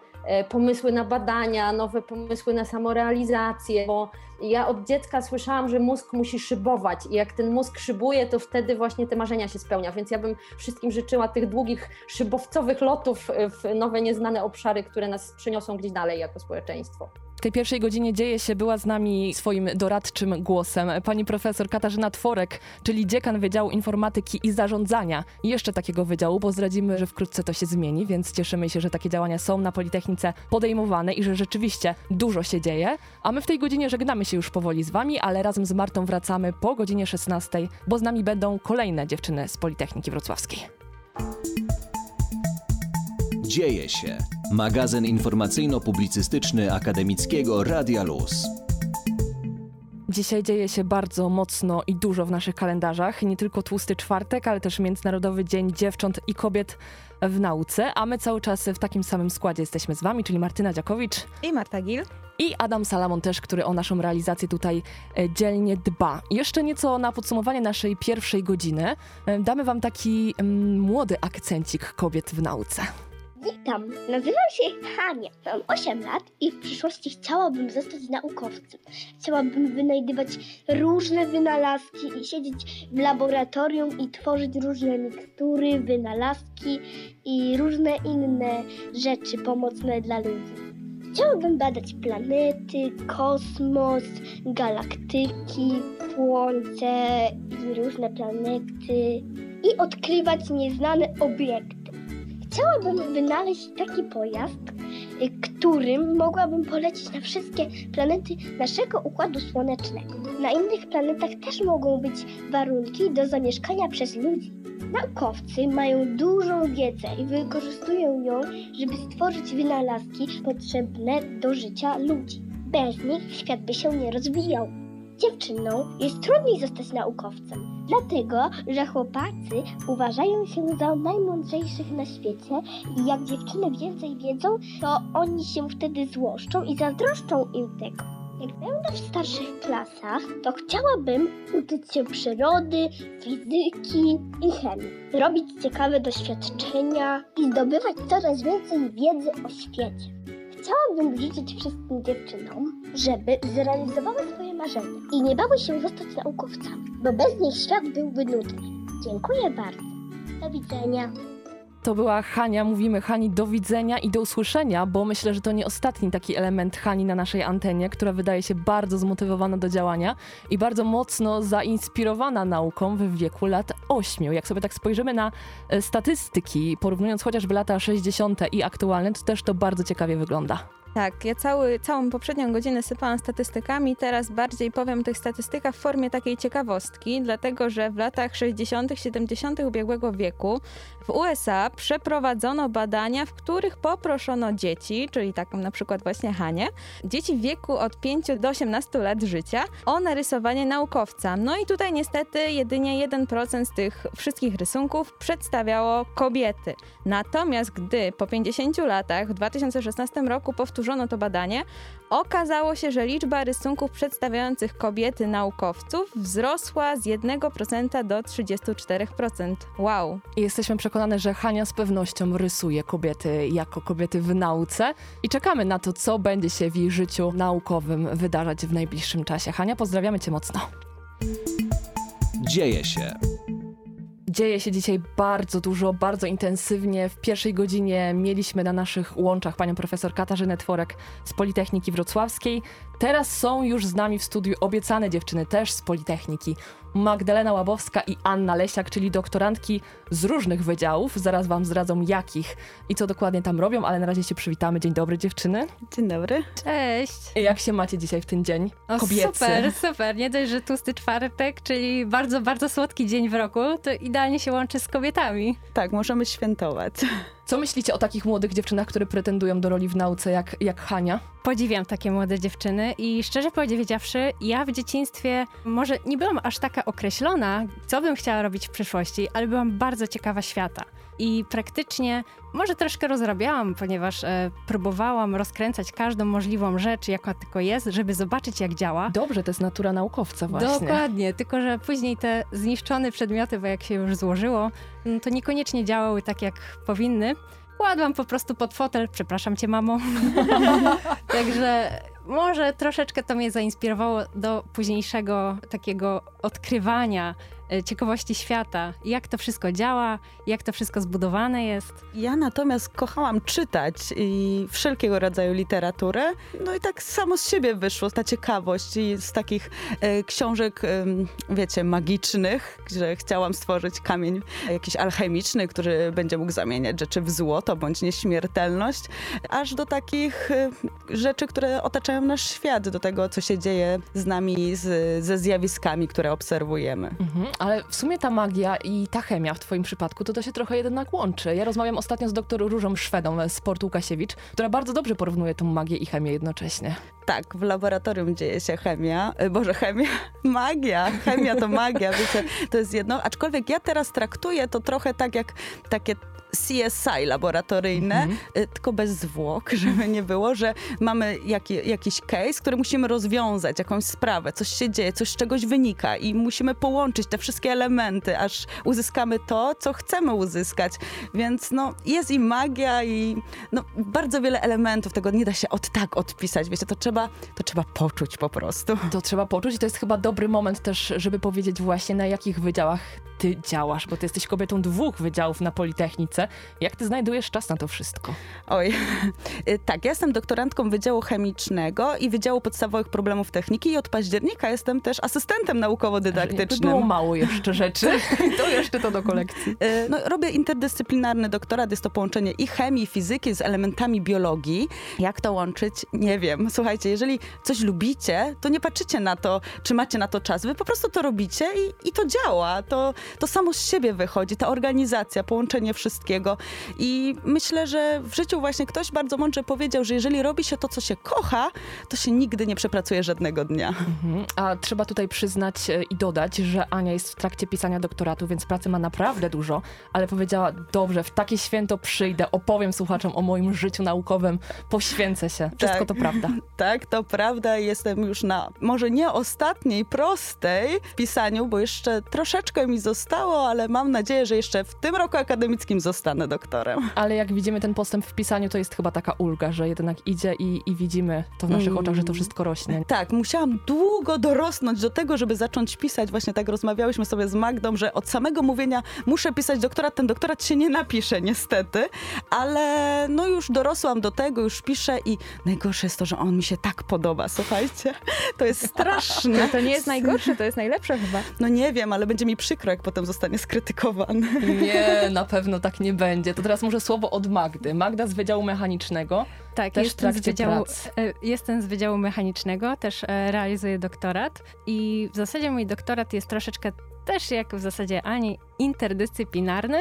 pomysły na badania, nowe pomysły na samorealizację, bo ja od dziecka słyszałam, że mózg musi szybować i jak ten mózg szybuje, to wtedy właśnie te marzenia się spełnia, więc ja bym wszystkim życzyła tych długich, szybowcowych lotów w nowe, nieznane obszary, które nas przeniosą gdzieś dalej jako społeczeństwo. Tej pierwszej godzinie dzieje się, była z nami swoim doradczym głosem pani profesor Katarzyna Tworek, czyli dziekan Wydziału Informatyki i Zarządzania. Jeszcze takiego wydziału, bo zdradzimy, że wkrótce to się zmieni, więc cieszymy się, że takie działania są na Politechnice podejmowane i że rzeczywiście dużo się dzieje. A my w tej godzinie żegnamy się już powoli z wami, ale razem z Martą wracamy po godzinie 16, bo z nami będą kolejne dziewczyny z Politechniki Wrocławskiej. Dzieje się. Magazyn informacyjno-publicystyczny akademickiego Radia Luz. Dzisiaj dzieje się bardzo mocno i dużo w naszych kalendarzach. Nie tylko tłusty czwartek, ale też Międzynarodowy Dzień Dziewcząt i Kobiet w Nauce. A my cały czas w takim samym składzie jesteśmy z Wami, czyli Martyna Dziakowicz i Marta Gil. I Adam Salamon też, który o naszą realizację tutaj e, dzielnie dba. Jeszcze nieco na podsumowanie naszej pierwszej godziny. E, damy Wam taki mm, młody akcencik kobiet w nauce. Witam, nazywam się Hania, mam 8 lat i w przyszłości chciałabym zostać naukowcem. Chciałabym wynajdywać różne wynalazki i siedzieć w laboratorium i tworzyć różne mikstury, wynalazki i różne inne rzeczy pomocne dla ludzi. Chciałabym badać planety, kosmos, galaktyki, słońce i różne planety i odkrywać nieznane obiekty. Chciałabym wynaleźć taki pojazd, y, którym mogłabym polecieć na wszystkie planety naszego układu słonecznego. Na innych planetach też mogą być warunki do zamieszkania przez ludzi. Naukowcy mają dużą wiedzę i wykorzystują ją, żeby stworzyć wynalazki potrzebne do życia ludzi. Bez nich świat by się nie rozwijał. Dziewczyną jest trudniej zostać naukowcem, dlatego że chłopacy uważają się za najmądrzejszych na świecie i jak dziewczyny więcej wiedzą, to oni się wtedy złoszczą i zazdroszczą im tego. Jak będę w starszych klasach, to chciałabym uczyć się przyrody, fizyki i chemii, robić ciekawe doświadczenia i zdobywać coraz więcej wiedzy o świecie. Chciałabym życzyć wszystkim dziewczynom, żeby zrealizowały swoje marzenia i nie bały się zostać naukowcami, bo bez nich świat byłby nudny. Dziękuję bardzo. Do widzenia. To była Hania. Mówimy Hani do widzenia i do usłyszenia, bo myślę, że to nie ostatni taki element Hani na naszej antenie, która wydaje się bardzo zmotywowana do działania i bardzo mocno zainspirowana nauką w wieku lat 8. Jak sobie tak spojrzymy na e, statystyki, porównując chociażby lata 60. i aktualne, to też to bardzo ciekawie wygląda. Tak, ja cały, całą poprzednią godzinę sypałam statystykami, teraz bardziej powiem o tych statystykach w formie takiej ciekawostki, dlatego że w latach 60., 70. ubiegłego wieku w USA przeprowadzono badania, w których poproszono dzieci, czyli taką na przykład właśnie Hanie, dzieci w wieku od 5 do 18 lat życia o narysowanie naukowca. No i tutaj niestety jedynie 1% z tych wszystkich rysunków przedstawiało kobiety. Natomiast gdy po 50 latach w 2016 roku powtórzono to badanie, okazało się, że liczba rysunków przedstawiających kobiety naukowców wzrosła z 1% do 34%. Wow! Jesteśmy przekonane, że Hania z pewnością rysuje kobiety jako kobiety w nauce i czekamy na to, co będzie się w jej życiu naukowym wydarzać w najbliższym czasie. Hania, pozdrawiamy cię mocno. Dzieje się. Dzieje się dzisiaj bardzo dużo, bardzo intensywnie. W pierwszej godzinie mieliśmy na naszych łączach panią profesor Katarzynę Tworek z Politechniki Wrocławskiej. Teraz są już z nami w studiu obiecane dziewczyny też z Politechniki. Magdalena Łabowska i Anna Lesiak, czyli doktorantki z różnych wydziałów. Zaraz wam zdradzą jakich i co dokładnie tam robią, ale na razie się przywitamy. Dzień dobry dziewczyny. Dzień dobry. Cześć. Jak się macie dzisiaj w ten dzień O, kobiecy? super, super. Nie dość, że tłusty czwartek, czyli bardzo, bardzo słodki dzień w roku, to idealnie się łączy z kobietami. Tak, możemy świętować. Co myślicie o takich młodych dziewczynach, które pretendują do roli w nauce jak, jak Hania? Podziwiam takie młode dziewczyny i szczerze powiedziawszy, ja w dzieciństwie może nie byłam aż taka określona, co bym chciała robić w przyszłości, ale byłam bardzo ciekawa świata. I praktycznie może troszkę rozrabiałam, ponieważ e, próbowałam rozkręcać każdą możliwą rzecz, jaka tylko jest, żeby zobaczyć, jak działa. Dobrze, to jest natura naukowca właśnie. Dokładnie, tylko że później te zniszczone przedmioty, bo jak się już złożyło, no to niekoniecznie działały tak, jak powinny. Kładłam po prostu pod fotel, przepraszam cię, mamo. Także może troszeczkę to mnie zainspirowało do późniejszego takiego odkrywania ciekawości świata, jak to wszystko działa, jak to wszystko zbudowane jest. Ja natomiast kochałam czytać i wszelkiego rodzaju literaturę. No i tak samo z siebie wyszło ta ciekawość i z takich e, książek, em, wiecie, magicznych, że chciałam stworzyć kamień jakiś alchemiczny, który będzie mógł zamieniać rzeczy w złoto bądź nieśmiertelność, aż do takich e, rzeczy, które otaczają nasz świat, do tego, co się dzieje z nami, z, ze zjawiskami, które obserwujemy. Mhm, ale w sumie ta magia i ta chemia w twoim przypadku, to to się trochę jednak łączy. Ja rozmawiam ostatnio z doktor Różą Szwedą z Portu Łukasiewicz, która bardzo dobrze porównuje tą magię i chemię jednocześnie. Tak, w laboratorium dzieje się chemia. E, Boże, chemia? Magia. Chemia to magia, wiecie, to jest jedno. Aczkolwiek ja teraz traktuję to trochę tak jak takie CSI laboratoryjne, y, tylko bez zwłok, żeby nie było, że mamy jaki, jakiś case, który musimy rozwiązać, jakąś sprawę, coś się dzieje, coś z czegoś wynika i musimy połączyć te wszystkie elementy, aż uzyskamy to, co chcemy uzyskać. Więc no, jest i magia i no, bardzo wiele elementów tego nie da się od tak odpisać, wiecie, to trzeba, to trzeba poczuć po prostu. To trzeba poczuć i to jest chyba dobry moment też, żeby powiedzieć właśnie na jakich wydziałach ty działasz, bo ty jesteś kobietą dwóch wydziałów na Politechnice. Jak ty znajdujesz czas na to wszystko? Oj, y, tak, ja jestem doktorantką Wydziału Chemicznego i Wydziału Podstawowych Problemów Techniki i od października jestem też asystentem naukowo-dydaktycznym. Było mało jeszcze rzeczy, to jeszcze to do kolekcji. Y, no, robię interdyscyplinarny doktorat, jest to połączenie i chemii, i fizyki z elementami biologii. Jak to łączyć? Nie wiem. Słuchajcie, jeżeli coś lubicie, to nie patrzycie na to, czy macie na to czas. Wy po prostu to robicie i, i to działa. To, to samo z siebie wychodzi, ta organizacja, połączenie wszystkiego. I myślę, że w życiu właśnie ktoś bardzo mądrze powiedział, że jeżeli robi się to, co się kocha, to się nigdy nie przepracuje żadnego dnia. Mhm. A trzeba tutaj przyznać e, i dodać, że Ania jest w trakcie pisania doktoratu, więc pracy ma naprawdę dużo, ale powiedziała, dobrze, w takie święto przyjdę, opowiem słuchaczom o moim życiu naukowym, poświęcę się. Wszystko Tak. to prawda. Tak, to prawda. Jestem już na może nie ostatniej, prostej w pisaniu, bo jeszcze troszeczkę mi zostało, ale mam nadzieję, że jeszcze w tym roku akademickim zostanę doktorem. Ale jak widzimy ten postęp w pisaniu, to jest chyba taka ulga, że jednak idzie i, i widzimy to w naszych Mm. oczach, że to wszystko rośnie. Tak, musiałam długo dorosnąć do tego, żeby zacząć pisać. Właśnie tak rozmawiałyśmy sobie z Magdą, że od samego mówienia muszę pisać doktorat, ten doktorat się nie napisze niestety, ale no już dorosłam do tego, już piszę i najgorsze jest to, że on mi się tak podoba, słuchajcie. To jest straszne. A to nie jest najgorsze, to jest najlepsze chyba. No nie wiem, ale będzie mi przykro, jak potem zostanie skrytykowany. Nie, na pewno tak nie będzie. To teraz może słowo od Magdy. Magda z Wydziału Mechanicznego. Tak, Też jestem z, wydziału, prac. e, jestem z Wydziału Mechanicznego, też e, realizuję doktorat i w zasadzie mój doktorat jest troszeczkę też jak w zasadzie Ani interdyscyplinarny.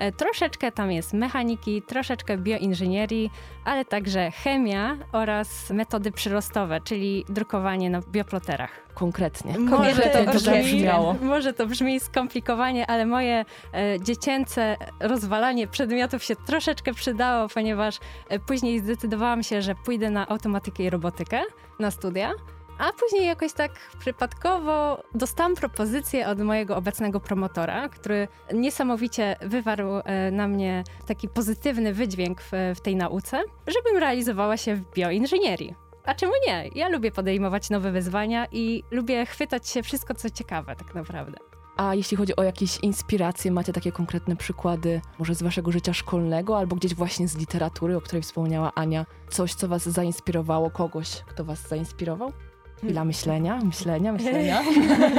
E, Troszeczkę tam jest mechaniki, troszeczkę bioinżynierii, ale także chemia oraz metody przyrostowe, czyli drukowanie na bioploterach. Konkretnie. Może Że to brzmi- brzmiało. Może to brzmi skomplikowanie, ale moje e, dziecięce rozwalanie przedmiotów się troszeczkę przydało, ponieważ e, później zdecydowałam się, że pójdę na automatykę i robotykę na studia. A później jakoś tak przypadkowo dostałam propozycję od mojego obecnego promotora, który niesamowicie wywarł e, na mnie taki pozytywny wydźwięk w, w tej nauce, żebym realizowała się w bioinżynierii. A czemu nie? Ja lubię podejmować nowe wyzwania i lubię chwytać się wszystko, co ciekawe, tak naprawdę. A jeśli chodzi o jakieś inspiracje, macie takie konkretne przykłady, może z waszego życia szkolnego, albo gdzieś właśnie z literatury, o której wspomniała Ania? Coś, co was zainspirowało, kogoś, kto was zainspirował? Chwila myślenia, myślenia, myślenia.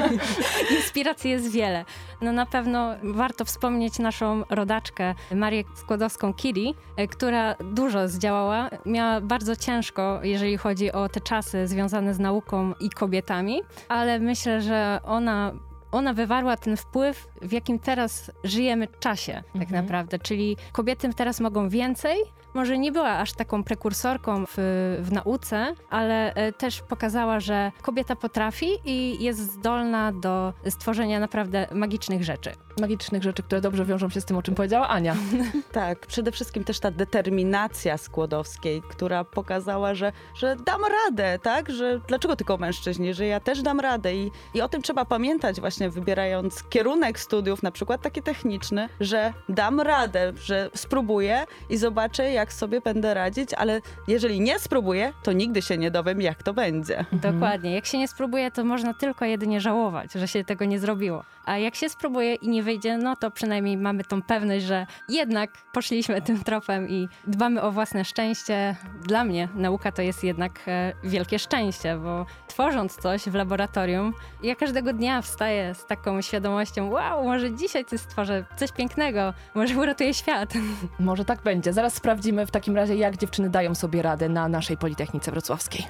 Inspiracji jest wiele. No na pewno warto wspomnieć naszą rodaczkę Marię Skłodowską-Curie, e, która dużo zdziałała. Miała bardzo ciężko, jeżeli chodzi o te czasy związane z nauką i kobietami, ale myślę, że ona ona wywarła ten wpływ, w jakim teraz żyjemy czasie, tak Mhm. naprawdę. Czyli kobiety teraz mogą więcej. Może nie była aż taką prekursorką w, w nauce, ale e, też pokazała, że kobieta potrafi i jest zdolna do stworzenia naprawdę magicznych rzeczy. Magicznych rzeczy, które dobrze wiążą się z tym, o czym powiedziała Ania. Tak, przede wszystkim też ta determinacja Skłodowskiej, która pokazała, że, że dam radę, tak? Że dlaczego tylko mężczyźni, że ja też dam radę i, i o tym trzeba pamiętać właśnie wybierając kierunek studiów, na przykład taki techniczny, że dam radę, że spróbuję i zobaczę, jak sobie będę radzić, ale jeżeli nie spróbuję, to nigdy się nie dowiem, jak to będzie. Dokładnie. Jak się nie spróbuje, to można tylko jedynie żałować, że się tego nie zrobiło. A jak się spróbuje i nie wyjdzie, no to przynajmniej mamy tą pewność, że jednak poszliśmy tym tropem i dbamy o własne szczęście. Dla mnie nauka to jest jednak e, wielkie szczęście, bo tworząc coś w laboratorium, ja każdego dnia wstaję z taką świadomością, wow, może dzisiaj coś stworzę, coś pięknego, może uratuję świat. Może tak będzie. Zaraz sprawdzimy w takim razie, jak dziewczyny dają sobie radę na naszej Politechnice Wrocławskiej.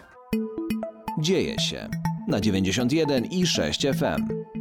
Dzieje się na 91 i 6 FM.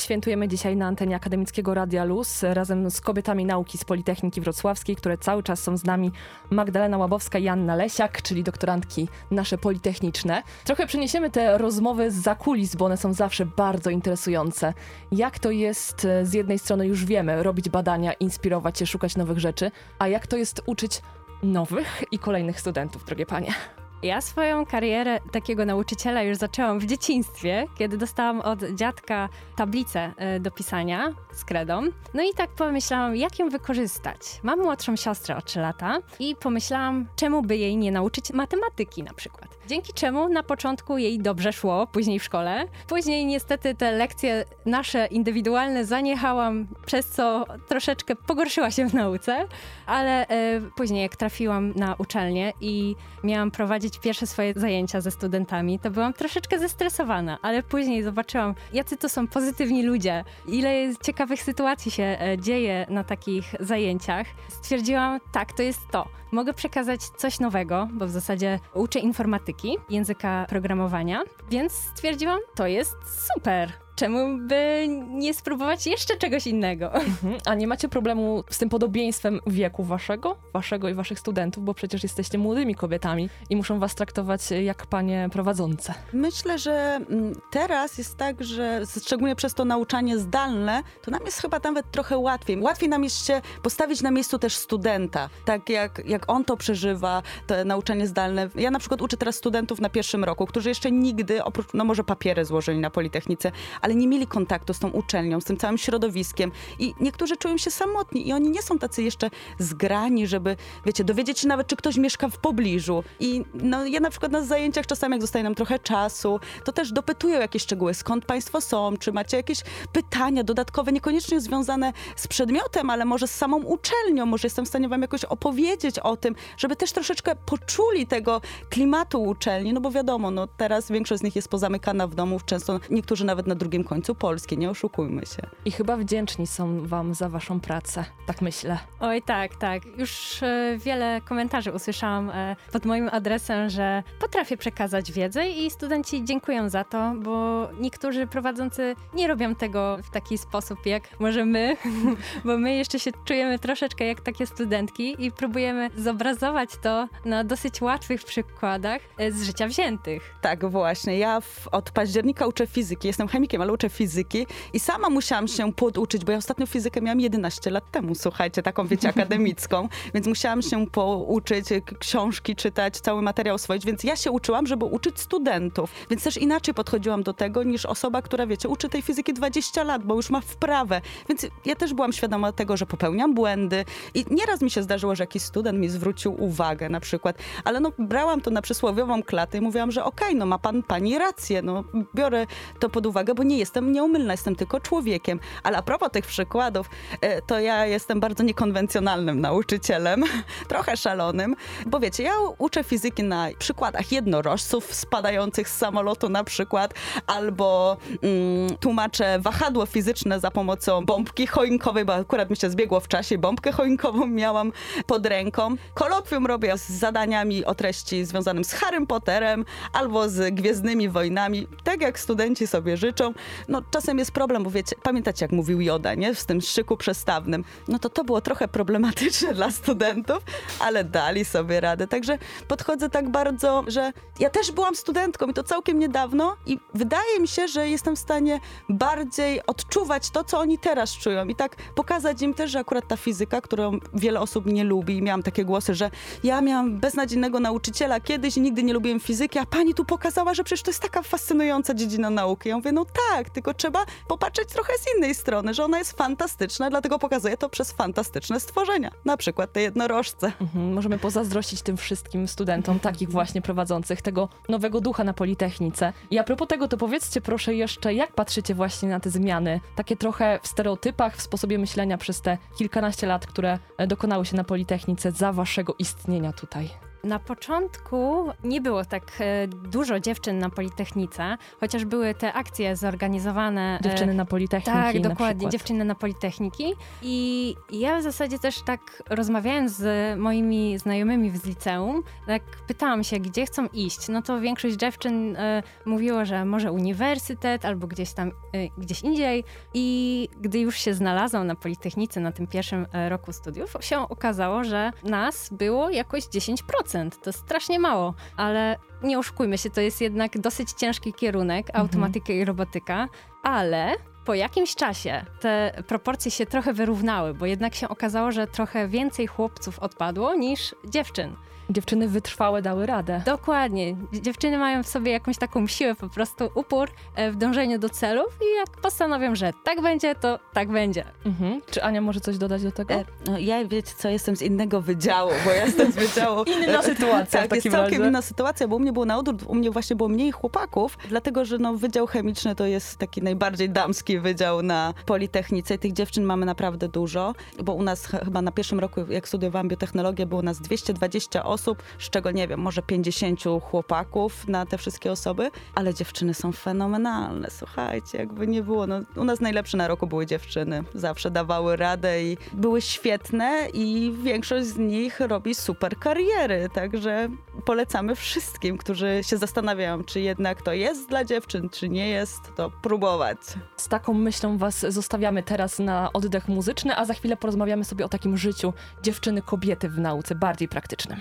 Świętujemy dzisiaj na antenie Akademickiego Radia Luz razem z kobietami nauki z Politechniki Wrocławskiej, które cały czas są z nami. Magdalena Łabowska i Anna Lesiak, czyli doktorantki nasze politechniczne. Trochę przeniesiemy te rozmowy z zakulis, bo one są zawsze bardzo interesujące. Jak to jest, e, z jednej strony już wiemy, robić badania, inspirować się, szukać nowych rzeczy, a jak to jest uczyć nowych i kolejnych studentów, drogie panie? Ja swoją karierę takiego nauczyciela już zaczęłam w dzieciństwie, kiedy dostałam od dziadka tablicę e, do pisania z kredą. No i tak pomyślałam, jak ją wykorzystać. Mam młodszą siostrę o 3 lata i pomyślałam, czemu by jej nie nauczyć matematyki na przykład. Dzięki czemu na początku jej dobrze szło, później w szkole. Później niestety te lekcje nasze indywidualne zaniechałam, przez co troszeczkę pogorszyła się w nauce, ale e, później jak trafiłam na uczelnię i miałam prowadzić pierwsze swoje zajęcia ze studentami, to byłam troszeczkę zestresowana, ale później zobaczyłam, jacy to są pozytywni ludzie, ile ciekawych sytuacji się e, dzieje na takich zajęciach. Stwierdziłam, tak, to jest to. Mogę przekazać coś nowego, bo w zasadzie uczę informatyki, języka programowania, więc stwierdziłam, to jest super czemu by nie spróbować jeszcze czegoś innego? Mhm. A nie macie problemu z tym podobieństwem wieku waszego, waszego i waszych studentów, bo przecież jesteście młodymi kobietami i muszą was traktować jak panie prowadzące. Myślę, że mm, teraz jest tak, że szczególnie przez to nauczanie zdalne, to nam jest chyba nawet trochę łatwiej. Łatwiej nam jest się postawić na miejscu też studenta, tak jak, jak on to przeżywa, to nauczanie zdalne. Ja na przykład uczę teraz studentów na pierwszym roku, którzy jeszcze nigdy, oprócz, no może papiery złożyli na Politechnice, ale nie mieli kontaktu z tą uczelnią, z tym całym środowiskiem. I niektórzy czują się samotni i oni nie są tacy jeszcze zgrani, żeby, wiecie, dowiedzieć się nawet, czy ktoś mieszka w pobliżu. I no, ja na przykład na zajęciach czasami, jak zostaje nam trochę czasu, to też dopytuję jakieś szczegóły, skąd państwo są, czy macie jakieś pytania dodatkowe, niekoniecznie związane z przedmiotem, ale może z samą uczelnią, może jestem w stanie wam jakoś opowiedzieć o tym, żeby też troszeczkę poczuli tego klimatu uczelni, no bo wiadomo, no teraz większość z nich jest pozamykana w domu, często niektórzy nawet na drugim końcu Polski, nie oszukujmy się. I chyba wdzięczni są wam za waszą pracę, tak myślę. Oj, tak, tak. Już e, wiele komentarzy usłyszałam e, pod moim adresem, że potrafię przekazać wiedzę i studenci dziękują za to, bo niektórzy prowadzący nie robią tego w taki sposób, jak może my, bo my jeszcze się czujemy troszeczkę jak takie studentki i próbujemy zobrazować to na dosyć łatwych przykładach e, z życia wziętych. Tak, właśnie. Ja w, od października uczę fizyki. Jestem chemikiem, ale uczę fizyki i sama musiałam się poduczyć, bo ja ostatnio fizykę miałam 11 lat temu, słuchajcie, taką wiecie, akademicką, więc musiałam się pouczyć, książki czytać, cały materiał oswoić, więc ja się uczyłam, żeby uczyć studentów, więc też inaczej podchodziłam do tego niż osoba, która wiecie, uczy tej fizyki 20 lat, bo już ma wprawę, więc ja też byłam świadoma tego, że popełniam błędy i nieraz mi się zdarzyło, że jakiś student mi zwrócił uwagę na przykład, ale no brałam to na przysłowiową klatę i mówiłam, że okej, okay, no ma pan, pani rację, no biorę to pod uwagę, bo nie jestem nieumylna, jestem tylko człowiekiem. Ale a propos tych przykładów, e, to ja jestem bardzo niekonwencjonalnym nauczycielem, trochę szalonym, bo wiecie, ja uczę fizyki na przykładach jednorożców spadających z samolotu na przykład, albo mm, tłumaczę wahadło fizyczne za pomocą bombki choinkowej, bo akurat mi się zbiegło w czasie, bombkę choinkową miałam pod ręką. Kolokwium robię z zadaniami o treści związanym z Harrym Potterem albo z Gwiezdnymi Wojnami, tak jak studenci sobie życzą no czasem jest problem, bo wiecie, pamiętacie jak mówił Joda, nie? Z tym szyku przestawnym. No to to było trochę problematyczne dla studentów, ale dali sobie radę. Także podchodzę tak bardzo, że ja też byłam studentką i to całkiem niedawno i wydaje mi się, że jestem w stanie bardziej odczuwać to, co oni teraz czują i tak pokazać im też, że akurat ta fizyka, którą wiele osób nie lubi i miałam takie głosy, że ja miałam beznadziejnego nauczyciela kiedyś i nigdy nie lubiłem fizyki, a pani tu pokazała, że przecież to jest taka fascynująca dziedzina nauki. Ja mówię, no tak, tylko trzeba popatrzeć trochę z innej strony, że ona jest fantastyczna, dlatego pokazuję to przez fantastyczne stworzenia. Na przykład te jednorożce. Mhm, możemy pozazdrościć tym wszystkim studentom, takich właśnie prowadzących, tego nowego ducha na Politechnice. I a propos tego, to powiedzcie proszę jeszcze, jak patrzycie właśnie na te zmiany, takie trochę w stereotypach, w sposobie myślenia przez te kilkanaście lat, które e, dokonały się na Politechnice za waszego istnienia tutaj? Na początku nie było tak e, dużo dziewczyn na Politechnice, chociaż były te akcje zorganizowane. E, dziewczyny na Politechniki. Tak, dokładnie, na dziewczyny na Politechniki. I ja w zasadzie też tak rozmawiając z moimi znajomymi z liceum, tak pytałam się, gdzie chcą iść. No to większość dziewczyn e, mówiło, że może uniwersytet albo gdzieś tam, gdzieś indziej. I gdy już się znalazłam na Politechnice na tym pierwszym roku studiów, się okazało, że nas było jakoś 10%. To strasznie mało, ale nie oszukujmy się, to jest jednak dosyć ciężki kierunek, mhm. automatyka i robotyka, ale Po jakimś czasie te proporcje się trochę wyrównały, bo jednak się okazało, że trochę więcej chłopców odpadło niż dziewczyn. Dziewczyny wytrwałe dały radę. Dokładnie. Dziewczyny mają w sobie jakąś taką siłę, po prostu upór e, w dążeniu do celów i jak postanowią, że tak będzie, to tak będzie. Mhm. Czy Ania może coś dodać do tego? E, no, ja wiecie co, jestem z innego wydziału, bo ja jestem z wydziału... Inna sytuacja w tak, jest całkiem razie. inna sytuacja, bo u mnie było na odwrót, u mnie właśnie było mniej chłopaków, dlatego że no, wydział chemiczny to jest taki najbardziej damski wydział na Politechnice i tych dziewczyn mamy naprawdę dużo, bo u nas ch- chyba na pierwszym roku, jak studiowałam biotechnologię, było nas 220 osób, z czego nie wiem, może 50 chłopaków na te wszystkie osoby, ale dziewczyny są fenomenalne, słuchajcie, jakby nie było, no, u nas najlepsze na roku były dziewczyny, zawsze dawały radę i były świetne i większość z nich robi super kariery, także polecamy wszystkim, którzy się zastanawiają, czy jednak to jest dla dziewczyn, czy nie jest, to próbować. Z taką myślą was zostawiamy teraz na oddech muzyczny, a za chwilę porozmawiamy sobie o takim życiu dziewczyny, kobiety w nauce, bardziej praktycznym.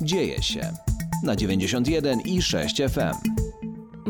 Dzieje się na 91 i 6 FM.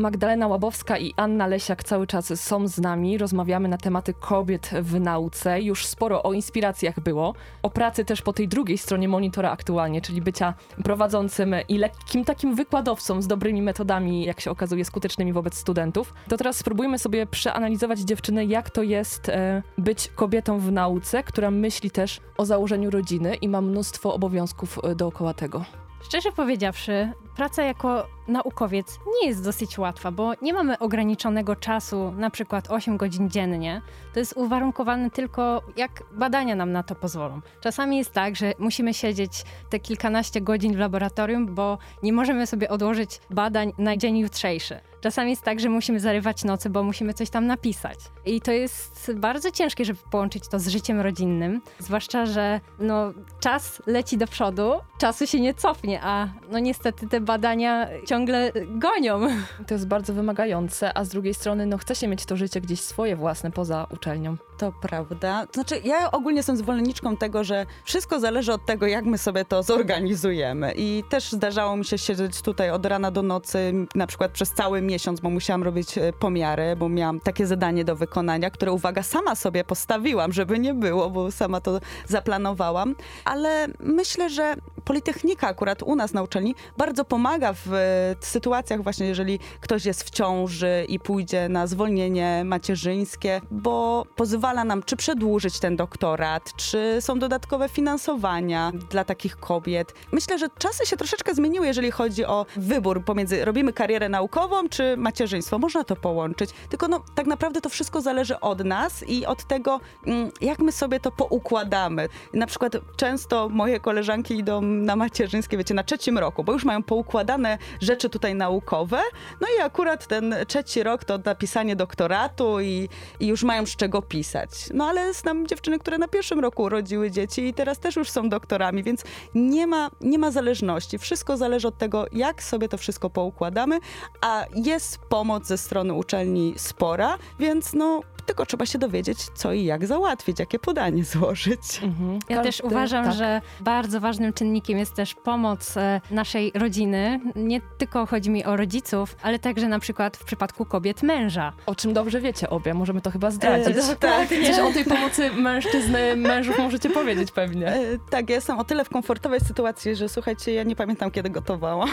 Magdalena Łabowska i Anna Lesiak cały czas są z nami. Rozmawiamy na tematy kobiet w nauce. Już sporo o inspiracjach było. O pracy też po tej drugiej stronie monitora aktualnie, czyli bycia prowadzącym i lekkim takim wykładowcą z dobrymi metodami, jak się okazuje, skutecznymi wobec studentów. To teraz spróbujmy sobie przeanalizować dziewczyny, jak to jest e, być kobietą w nauce, która myśli też o założeniu rodziny i ma mnóstwo obowiązków e, dookoła tego. Szczerze powiedziawszy, praca jako naukowiec nie jest dosyć łatwa, bo nie mamy ograniczonego czasu, na przykład 8 godzin dziennie. To jest uwarunkowane tylko, jak badania nam na to pozwolą. Czasami jest tak, że musimy siedzieć te kilkanaście godzin w laboratorium, bo nie możemy sobie odłożyć badań na dzień jutrzejszy. Czasami jest tak, że musimy zarywać nocy, bo musimy coś tam napisać. I to jest bardzo ciężkie, żeby połączyć to z życiem rodzinnym, zwłaszcza, że no, czas leci do przodu, czasu się nie cofnie, a no niestety te badania ciągle gonią. To jest bardzo wymagające, a z drugiej strony no, chce się mieć to życie gdzieś swoje własne poza uczelnią. To prawda. To znaczy, ja ogólnie jestem zwolenniczką tego, że wszystko zależy od tego, jak my sobie to zorganizujemy. I też zdarzało mi się siedzieć tutaj od rana do nocy, na przykład przez cały miesiąc, bo musiałam robić e, pomiary, bo miałam takie zadanie do wykonania, które, uwaga, sama sobie postawiłam, żeby nie było, bo sama to zaplanowałam. Ale myślę, że Politechnika akurat u nas na uczelni bardzo pomaga w e, sytuacjach właśnie, jeżeli ktoś jest w ciąży i pójdzie na zwolnienie macierzyńskie, bo pozwala nam czy przedłużyć ten doktorat, czy są dodatkowe finansowania dla takich kobiet. Myślę, że czasy się troszeczkę zmieniły, jeżeli chodzi o wybór pomiędzy robimy karierę naukową, czy macierzyństwo. Można to połączyć, tylko no, tak naprawdę to wszystko zależy od nas i od tego, mm, jak my sobie to poukładamy. Na przykład często moje koleżanki idą na macierzyńskie, wiecie, na trzecim roku, bo już mają poukładane rzeczy tutaj naukowe, no i akurat ten trzeci rok to napisanie doktoratu i, i już mają z czego pisać. No ale znam dziewczyny, które na pierwszym roku urodziły dzieci i teraz też już są doktorami, więc nie ma, nie ma zależności. Wszystko zależy od tego, jak sobie to wszystko poukładamy, a jest pomoc ze strony uczelni spora, więc no tylko trzeba się dowiedzieć, co i jak załatwić, jakie podanie złożyć. Mhm. Ja Każdy- też uważam, tak. że bardzo ważnym czynnikiem jest też pomoc e, naszej rodziny. Nie tylko chodzi mi o rodziców, ale także na przykład w przypadku kobiet męża. O czym dobrze wiecie obie, możemy to chyba zdradzić. E, tak. Też o tej pomocy mężczyzny, mężów możecie powiedzieć pewnie. E, tak, ja jestem o tyle w komfortowej sytuacji, że słuchajcie, ja nie pamiętam, kiedy gotowałam.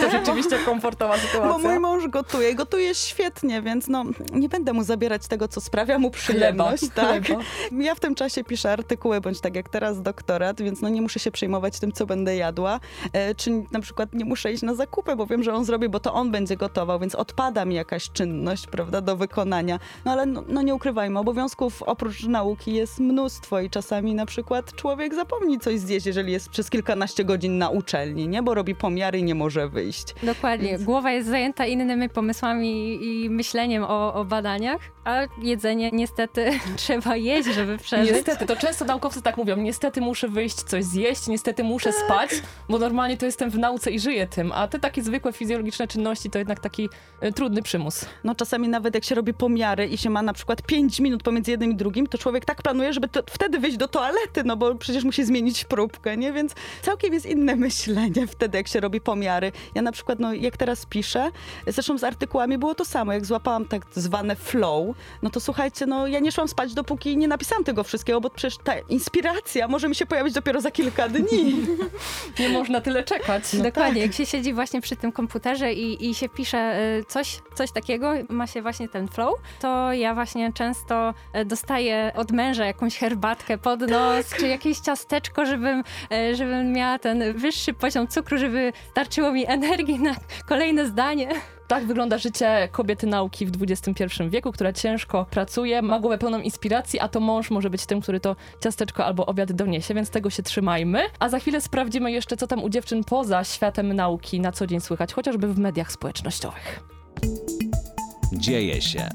To rzeczywiście komfortowa Bo sytuacja. mój mąż gotuje, gotuje świetnie, więc no nie będę mu zabierać tego, co sprawia mu przyjemność. Chleba, tak. chleba. Ja w tym czasie piszę artykuły, bądź tak jak teraz doktorat, więc no nie muszę się przejmować tym, co będę jadła. E, czy na przykład nie muszę iść na zakupy, bo wiem, że on zrobi, bo to on będzie gotował, więc odpada mi jakaś czynność, prawda, do wykonania. No ale no, no nie ukrywajmy, obowiązków oprócz nauki jest mnóstwo i czasami na przykład człowiek zapomni coś zjeść, jeżeli jest przez kilkanaście godzin na uczelni, nie? Bo robi pomiary i nie może wyjść. Dokładnie. Głowa jest zajęta innymi pomysłami i myśleniem o, o badaniach, a jedzenie niestety trzeba jeść, żeby przeżyć. Niestety, to często naukowcy tak mówią, niestety muszę wyjść coś zjeść, niestety muszę Tak. spać, bo normalnie to jestem w nauce i żyję tym, a te takie zwykłe fizjologiczne czynności to jednak taki e, trudny przymus. No czasami nawet jak się robi pomiary i się ma na przykład 5 minut pomiędzy jednym i drugim, to człowiek tak planuje, żeby to, wtedy wyjść do toalety, no bo przecież musi zmienić próbkę, nie? Więc całkiem jest inne myślenie wtedy, jak się robi pomiary. Ja na przykład, no jak teraz piszę, zresztą z artykułami było to samo, jak złapałam tak zwane flow, no to słuchajcie, no ja nie szłam spać, dopóki nie napisałam tego wszystkiego, bo przecież ta inspiracja może mi się pojawić dopiero za kilka dni. Nie można tyle czekać. No Dokładnie, jak się siedzi właśnie przy tym komputerze i, i się pisze y, coś, coś takiego, ma się właśnie ten flow, to ja właśnie często y, dostaję od męża jakąś herbatkę pod nos, czy jakieś ciasteczko, żebym, y, żebym miała ten wyższy poziom cukru, żeby starczyło mi energii na kolejne zdanie. Tak wygląda życie kobiety nauki w XXI wieku, która ciężko pracuje, ma głowę pełną inspiracji, a to mąż może być tym, który to ciasteczko albo obiad doniesie, więc tego się trzymajmy. A za chwilę sprawdzimy jeszcze, co tam u dziewczyn poza światem nauki na co dzień słychać, chociażby w mediach społecznościowych. Dzieje się.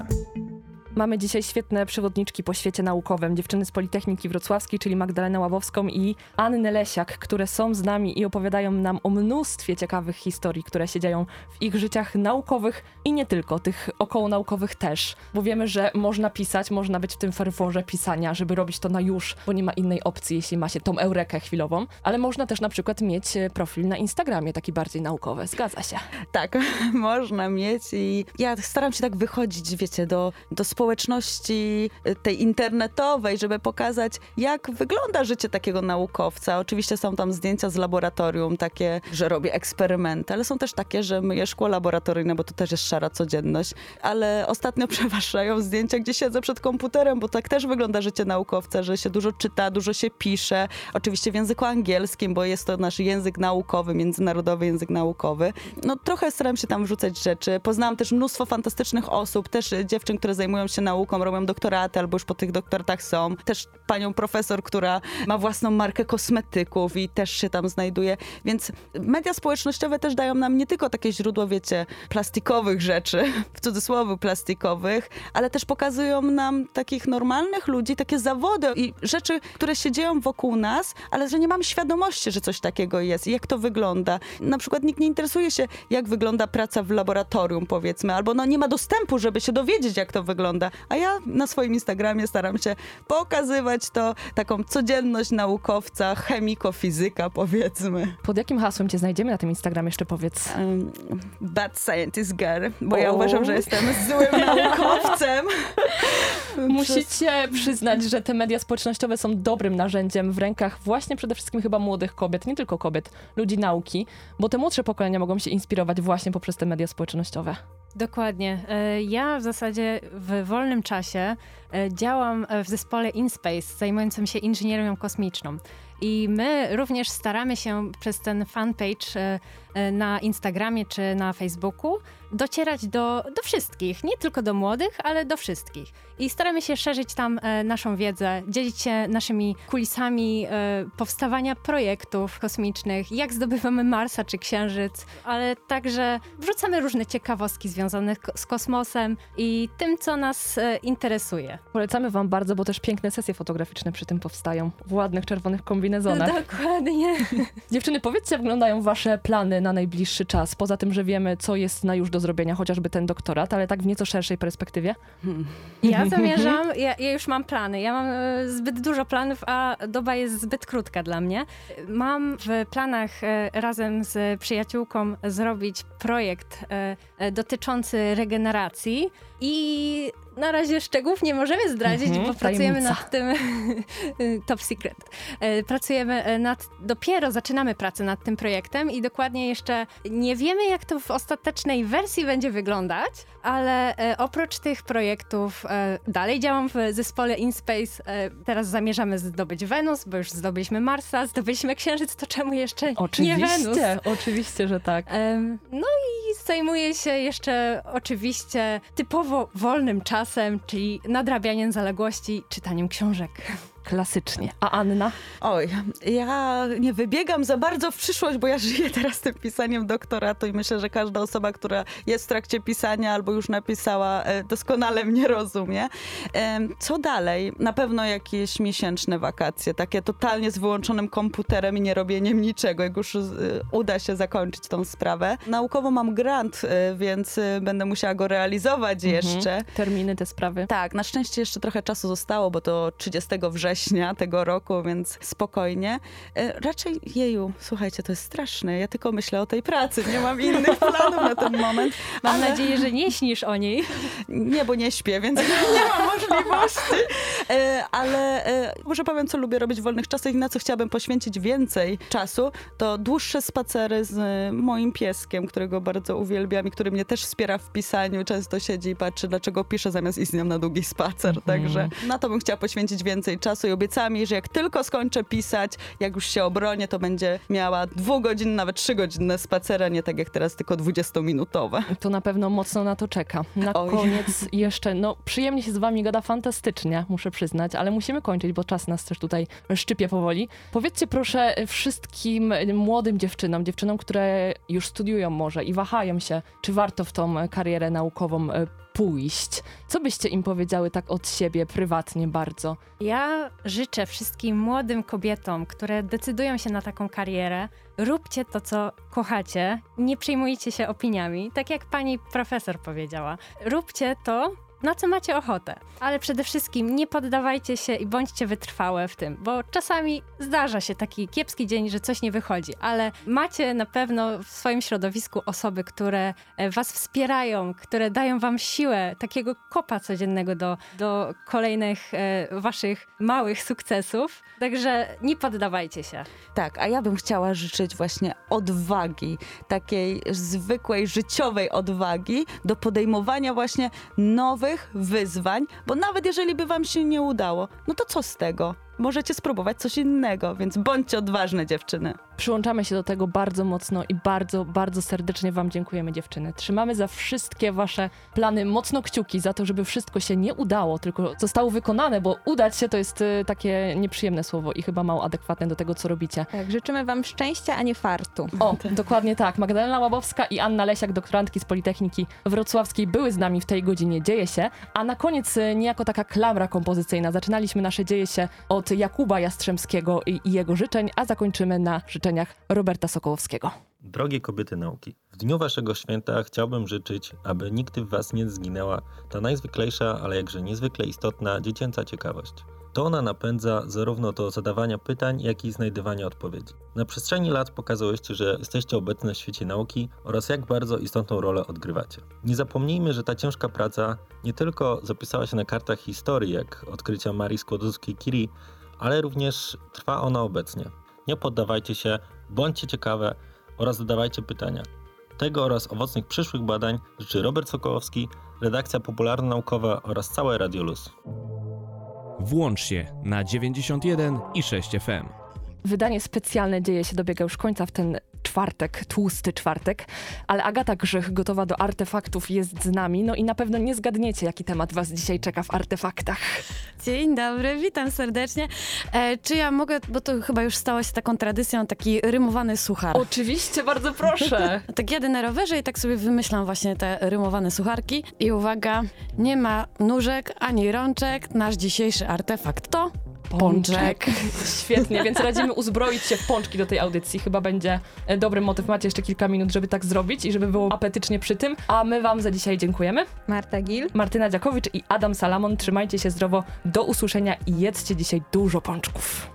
Mamy dzisiaj świetne przewodniczki po świecie naukowym, dziewczyny z Politechniki Wrocławskiej, czyli Magdalenę Ławowską i Annę Lesiak, które są z nami i opowiadają nam o mnóstwie ciekawych historii, które się dzieją w ich życiach naukowych i nie tylko, tych okołonaukowych też. Bo wiemy, że można pisać, można być w tym ferworze pisania, żeby robić to na już, bo nie ma innej opcji, jeśli ma się tą eurekę chwilową, ale można też na przykład mieć e, profil na Instagramie, taki bardziej naukowy. Zgadza się. Tak, można mieć i ja staram się tak wychodzić, wiecie, do, do społeczności y, tej internetowej, żeby pokazać, jak wygląda życie takiego naukowca. Oczywiście są tam zdjęcia z laboratorium, takie, że robię eksperymenty, ale są też takie, że myję szkło laboratoryjne, bo to też jest szara codzienność. Ale ostatnio przeważają zdjęcia, gdzie siedzę przed komputerem, bo tak też wygląda życie naukowca, że się dużo czyta, dużo się pisze. Oczywiście w języku angielskim, bo jest to nasz język naukowy, międzynarodowy język naukowy. No trochę staram się tam wrzucać rzeczy. Poznałam też mnóstwo fantastycznych osób, też dziewczyn, które zajmują się nauką, robią doktoraty albo już po tych doktoratach są. Też panią profesor, która ma własną markę kosmetyków i też się tam znajduje. Więc media społecznościowe też dają nam nie tylko takie źródło, wiecie, plastikowych rzeczy, w cudzysłowie plastikowych, ale też pokazują nam takich normalnych ludzi, takie zawody i rzeczy, które się dzieją wokół nas, ale że nie mamy świadomości, że coś takiego jest i jak to wygląda. Na przykład nikt nie interesuje się, jak wygląda praca w laboratorium, powiedzmy, albo no nie ma dostępu, żeby się dowiedzieć, jak to wygląda. A ja na swoim Instagramie staram się pokazywać to, taką codzienność naukowca, chemiko, fizyka, powiedzmy. Pod jakim hasłem cię znajdziemy na tym Instagramie, jeszcze powiedz? Um, bad scientist girl, bo ja uważam, że jestem złym naukowcem. Musicie przyznać, że te media społecznościowe są dobrym narzędziem w rękach właśnie przede wszystkim chyba młodych kobiet, nie tylko kobiet, ludzi nauki, bo te młodsze pokolenia mogą się inspirować właśnie poprzez te media społecznościowe. Dokładnie. E, Ja w zasadzie w wolnym czasie e, działam e, w zespole InSpace zajmującym się inżynierią kosmiczną. I my również staramy się przez ten fanpage na Instagramie czy na Facebooku docierać do, do wszystkich, nie tylko do młodych, ale do wszystkich. I staramy się szerzyć tam e, naszą wiedzę, dzielić się naszymi kulisami e, powstawania projektów kosmicznych, jak zdobywamy Marsa czy Księżyc, ale także wrzucamy różne ciekawostki związane z kosmosem i tym, co nas e, interesuje. Polecamy wam bardzo, bo też piękne sesje fotograficzne przy tym powstają w ładnych czerwonych kombinezonach. Dokładnie. Dziewczyny, powiedzcie, jak wyglądają wasze plany na najbliższy czas, poza tym, że wiemy, co jest na już do zrobienia, chociażby ten doktorat, ale tak w nieco szerszej perspektywie. Ja zamierzam, ja, ja już mam plany. Ja mam e, zbyt dużo planów, a doba jest zbyt krótka dla mnie. Mam w planach e, razem z przyjaciółką zrobić projekt e, dotyczący regeneracji i na razie szczegółów nie możemy zdradzić, Mhm, bo pracujemy tajemnica. nad tym top secret. E, Pracujemy e, nad, dopiero zaczynamy pracę nad tym projektem i dokładnie jeszcze nie wiemy, jak to w ostatecznej wersji będzie wyglądać, ale e, oprócz tych projektów dalej działam w zespole InSpace. Teraz zamierzamy zdobyć Wenus, bo już zdobyliśmy Marsa, zdobyliśmy Księżyc, to czemu jeszcze nie Wenus? Oczywiście, oczywiście, że tak. No i zajmuję się jeszcze oczywiście typowo wolnym czasem, czyli nadrabianiem zaległości, czytaniem książek. Klasycznie. A Anna? Oj, ja nie wybiegam za bardzo w przyszłość, bo ja żyję teraz tym pisaniem doktoratu i myślę, że każda osoba, która jest w trakcie pisania albo już napisała, e, doskonale mnie rozumie. Co dalej? Na pewno jakieś miesięczne wakacje, takie totalnie z wyłączonym komputerem i nie robieniem niczego, jak już e, uda się zakończyć tą sprawę. Naukowo mam grant, e, więc będę musiała go realizować jeszcze. Mhm. Terminy, te sprawy. Tak, na szczęście jeszcze trochę czasu zostało, bo to 30 września września tego roku, więc spokojnie. E, raczej, jeju, słuchajcie, to jest straszne. Ja tylko myślę o tej pracy, nie mam innych planów na ten moment. Mam ale... nadzieję, że nie śnisz o niej. Nie, bo nie śpię, więc nie mam możliwości. E, ale e, może powiem, co lubię robić w wolnych czasach i na co chciałabym poświęcić więcej czasu, to dłuższe spacery z moim pieskiem, którego bardzo uwielbiam i który mnie też wspiera w pisaniu. Często siedzi i patrzy, dlaczego piszę zamiast iść z nią na długi spacer. Mhm. Także na to bym chciała poświęcić więcej czasu i obiecałam jej, że jak tylko skończę pisać, jak już się obronię, to będzie miała dwugodzinne, nawet trzygodzinne spacery, nie tak jak teraz, tylko dwudziestominutowe. To na pewno mocno na to czeka. Na Oj. koniec jeszcze, no przyjemnie się z wami gada fantastycznie, muszę przyznać, ale musimy kończyć, bo czas nas też tutaj szczypie powoli. Powiedzcie proszę wszystkim młodym dziewczynom, dziewczynom, które już studiują może i wahają się, czy warto w tą karierę naukową e, pójść. Co byście im powiedziały tak od siebie, prywatnie bardzo? Ja życzę wszystkim młodym kobietom, które decydują się na taką karierę, róbcie to, co kochacie, nie przejmujcie się opiniami, tak jak pani profesor powiedziała. Róbcie to, na co macie ochotę. Ale przede wszystkim nie poddawajcie się i bądźcie wytrwałe w tym, bo czasami zdarza się taki kiepski dzień, że coś nie wychodzi, ale macie na pewno w swoim środowisku osoby, które e, was wspierają, które dają wam siłę, takiego kopa codziennego do, do kolejnych e, waszych małych sukcesów. Także nie poddawajcie się. Tak, a ja bym chciała życzyć właśnie odwagi, takiej zwykłej, życiowej odwagi do podejmowania właśnie nowych wyzwań, bo nawet jeżeli by wam się nie udało, no to co z tego? możecie spróbować coś innego, więc bądźcie odważne dziewczyny. Przyłączamy się do tego bardzo mocno i bardzo, bardzo serdecznie Wam dziękujemy, dziewczyny. Trzymamy za wszystkie Wasze plany mocno kciuki, za to, żeby wszystko się nie udało, tylko zostało wykonane, bo udać się to jest y, takie nieprzyjemne słowo i chyba mało adekwatne do tego, co robicie. Tak, życzymy Wam szczęścia, a nie fartu. O, dokładnie tak. Magdalena Łabowska i Anna Lesiak, doktorantki z Politechniki Wrocławskiej, były z nami w tej godzinie Dzieje się, a na koniec y, niejako taka klamra kompozycyjna. Zaczynaliśmy nasze Dzieje się od Jakuba Jastrzębskiego i, jego życzeń, a zakończymy na Roberta Sokołowskiego. Drogie kobiety nauki, w dniu waszego święta chciałbym życzyć, aby nigdy w was nie zginęła ta najzwyklejsza, ale jakże niezwykle istotna dziecięca ciekawość. To ona napędza zarówno do zadawania pytań, jak i znajdywania odpowiedzi. Na przestrzeni lat pokazałyście, że jesteście obecne w świecie nauki oraz jak bardzo istotną rolę odgrywacie. Nie zapomnijmy, że ta ciężka praca nie tylko zapisała się na kartach historii, jak odkrycia Marii Skłodowskiej-Curie, ale również trwa ona obecnie. Nie poddawajcie się, bądźcie ciekawe oraz zadawajcie pytania. Tego oraz owocnych przyszłych badań życzy Robert Sokołowski, redakcja popularno-naukowa oraz całe Radio Luz. Włącz się na 91 i 6 FM. Wydanie specjalne dzieje się dobiega już końca w ten czwartek, tłusty czwartek, ale Agata Grzech, gotowa do artefaktów, jest z nami. No i na pewno nie zgadniecie, jaki temat was dzisiaj czeka w artefaktach. Dzień dobry, witam serdecznie. E, czy ja mogę, bo to chyba już stało się taką tradycją, taki rymowany suchar. Oczywiście, bardzo proszę. tak jadę na rowerze i tak sobie wymyślam właśnie te rymowane sucharki. I uwaga, nie ma nóżek ani rączek. Nasz dzisiejszy artefakt to Pączek. Świetnie, więc radzimy uzbroić się w pączki do tej audycji. Chyba będzie e, dobry motyw. Macie jeszcze kilka minut, żeby tak zrobić i żeby było apetycznie przy tym. A my wam za dzisiaj dziękujemy. Marta Gil, Martyna Dziakowicz i Adam Salamon. Trzymajcie się zdrowo. Do usłyszenia i jedzcie dzisiaj dużo pączków.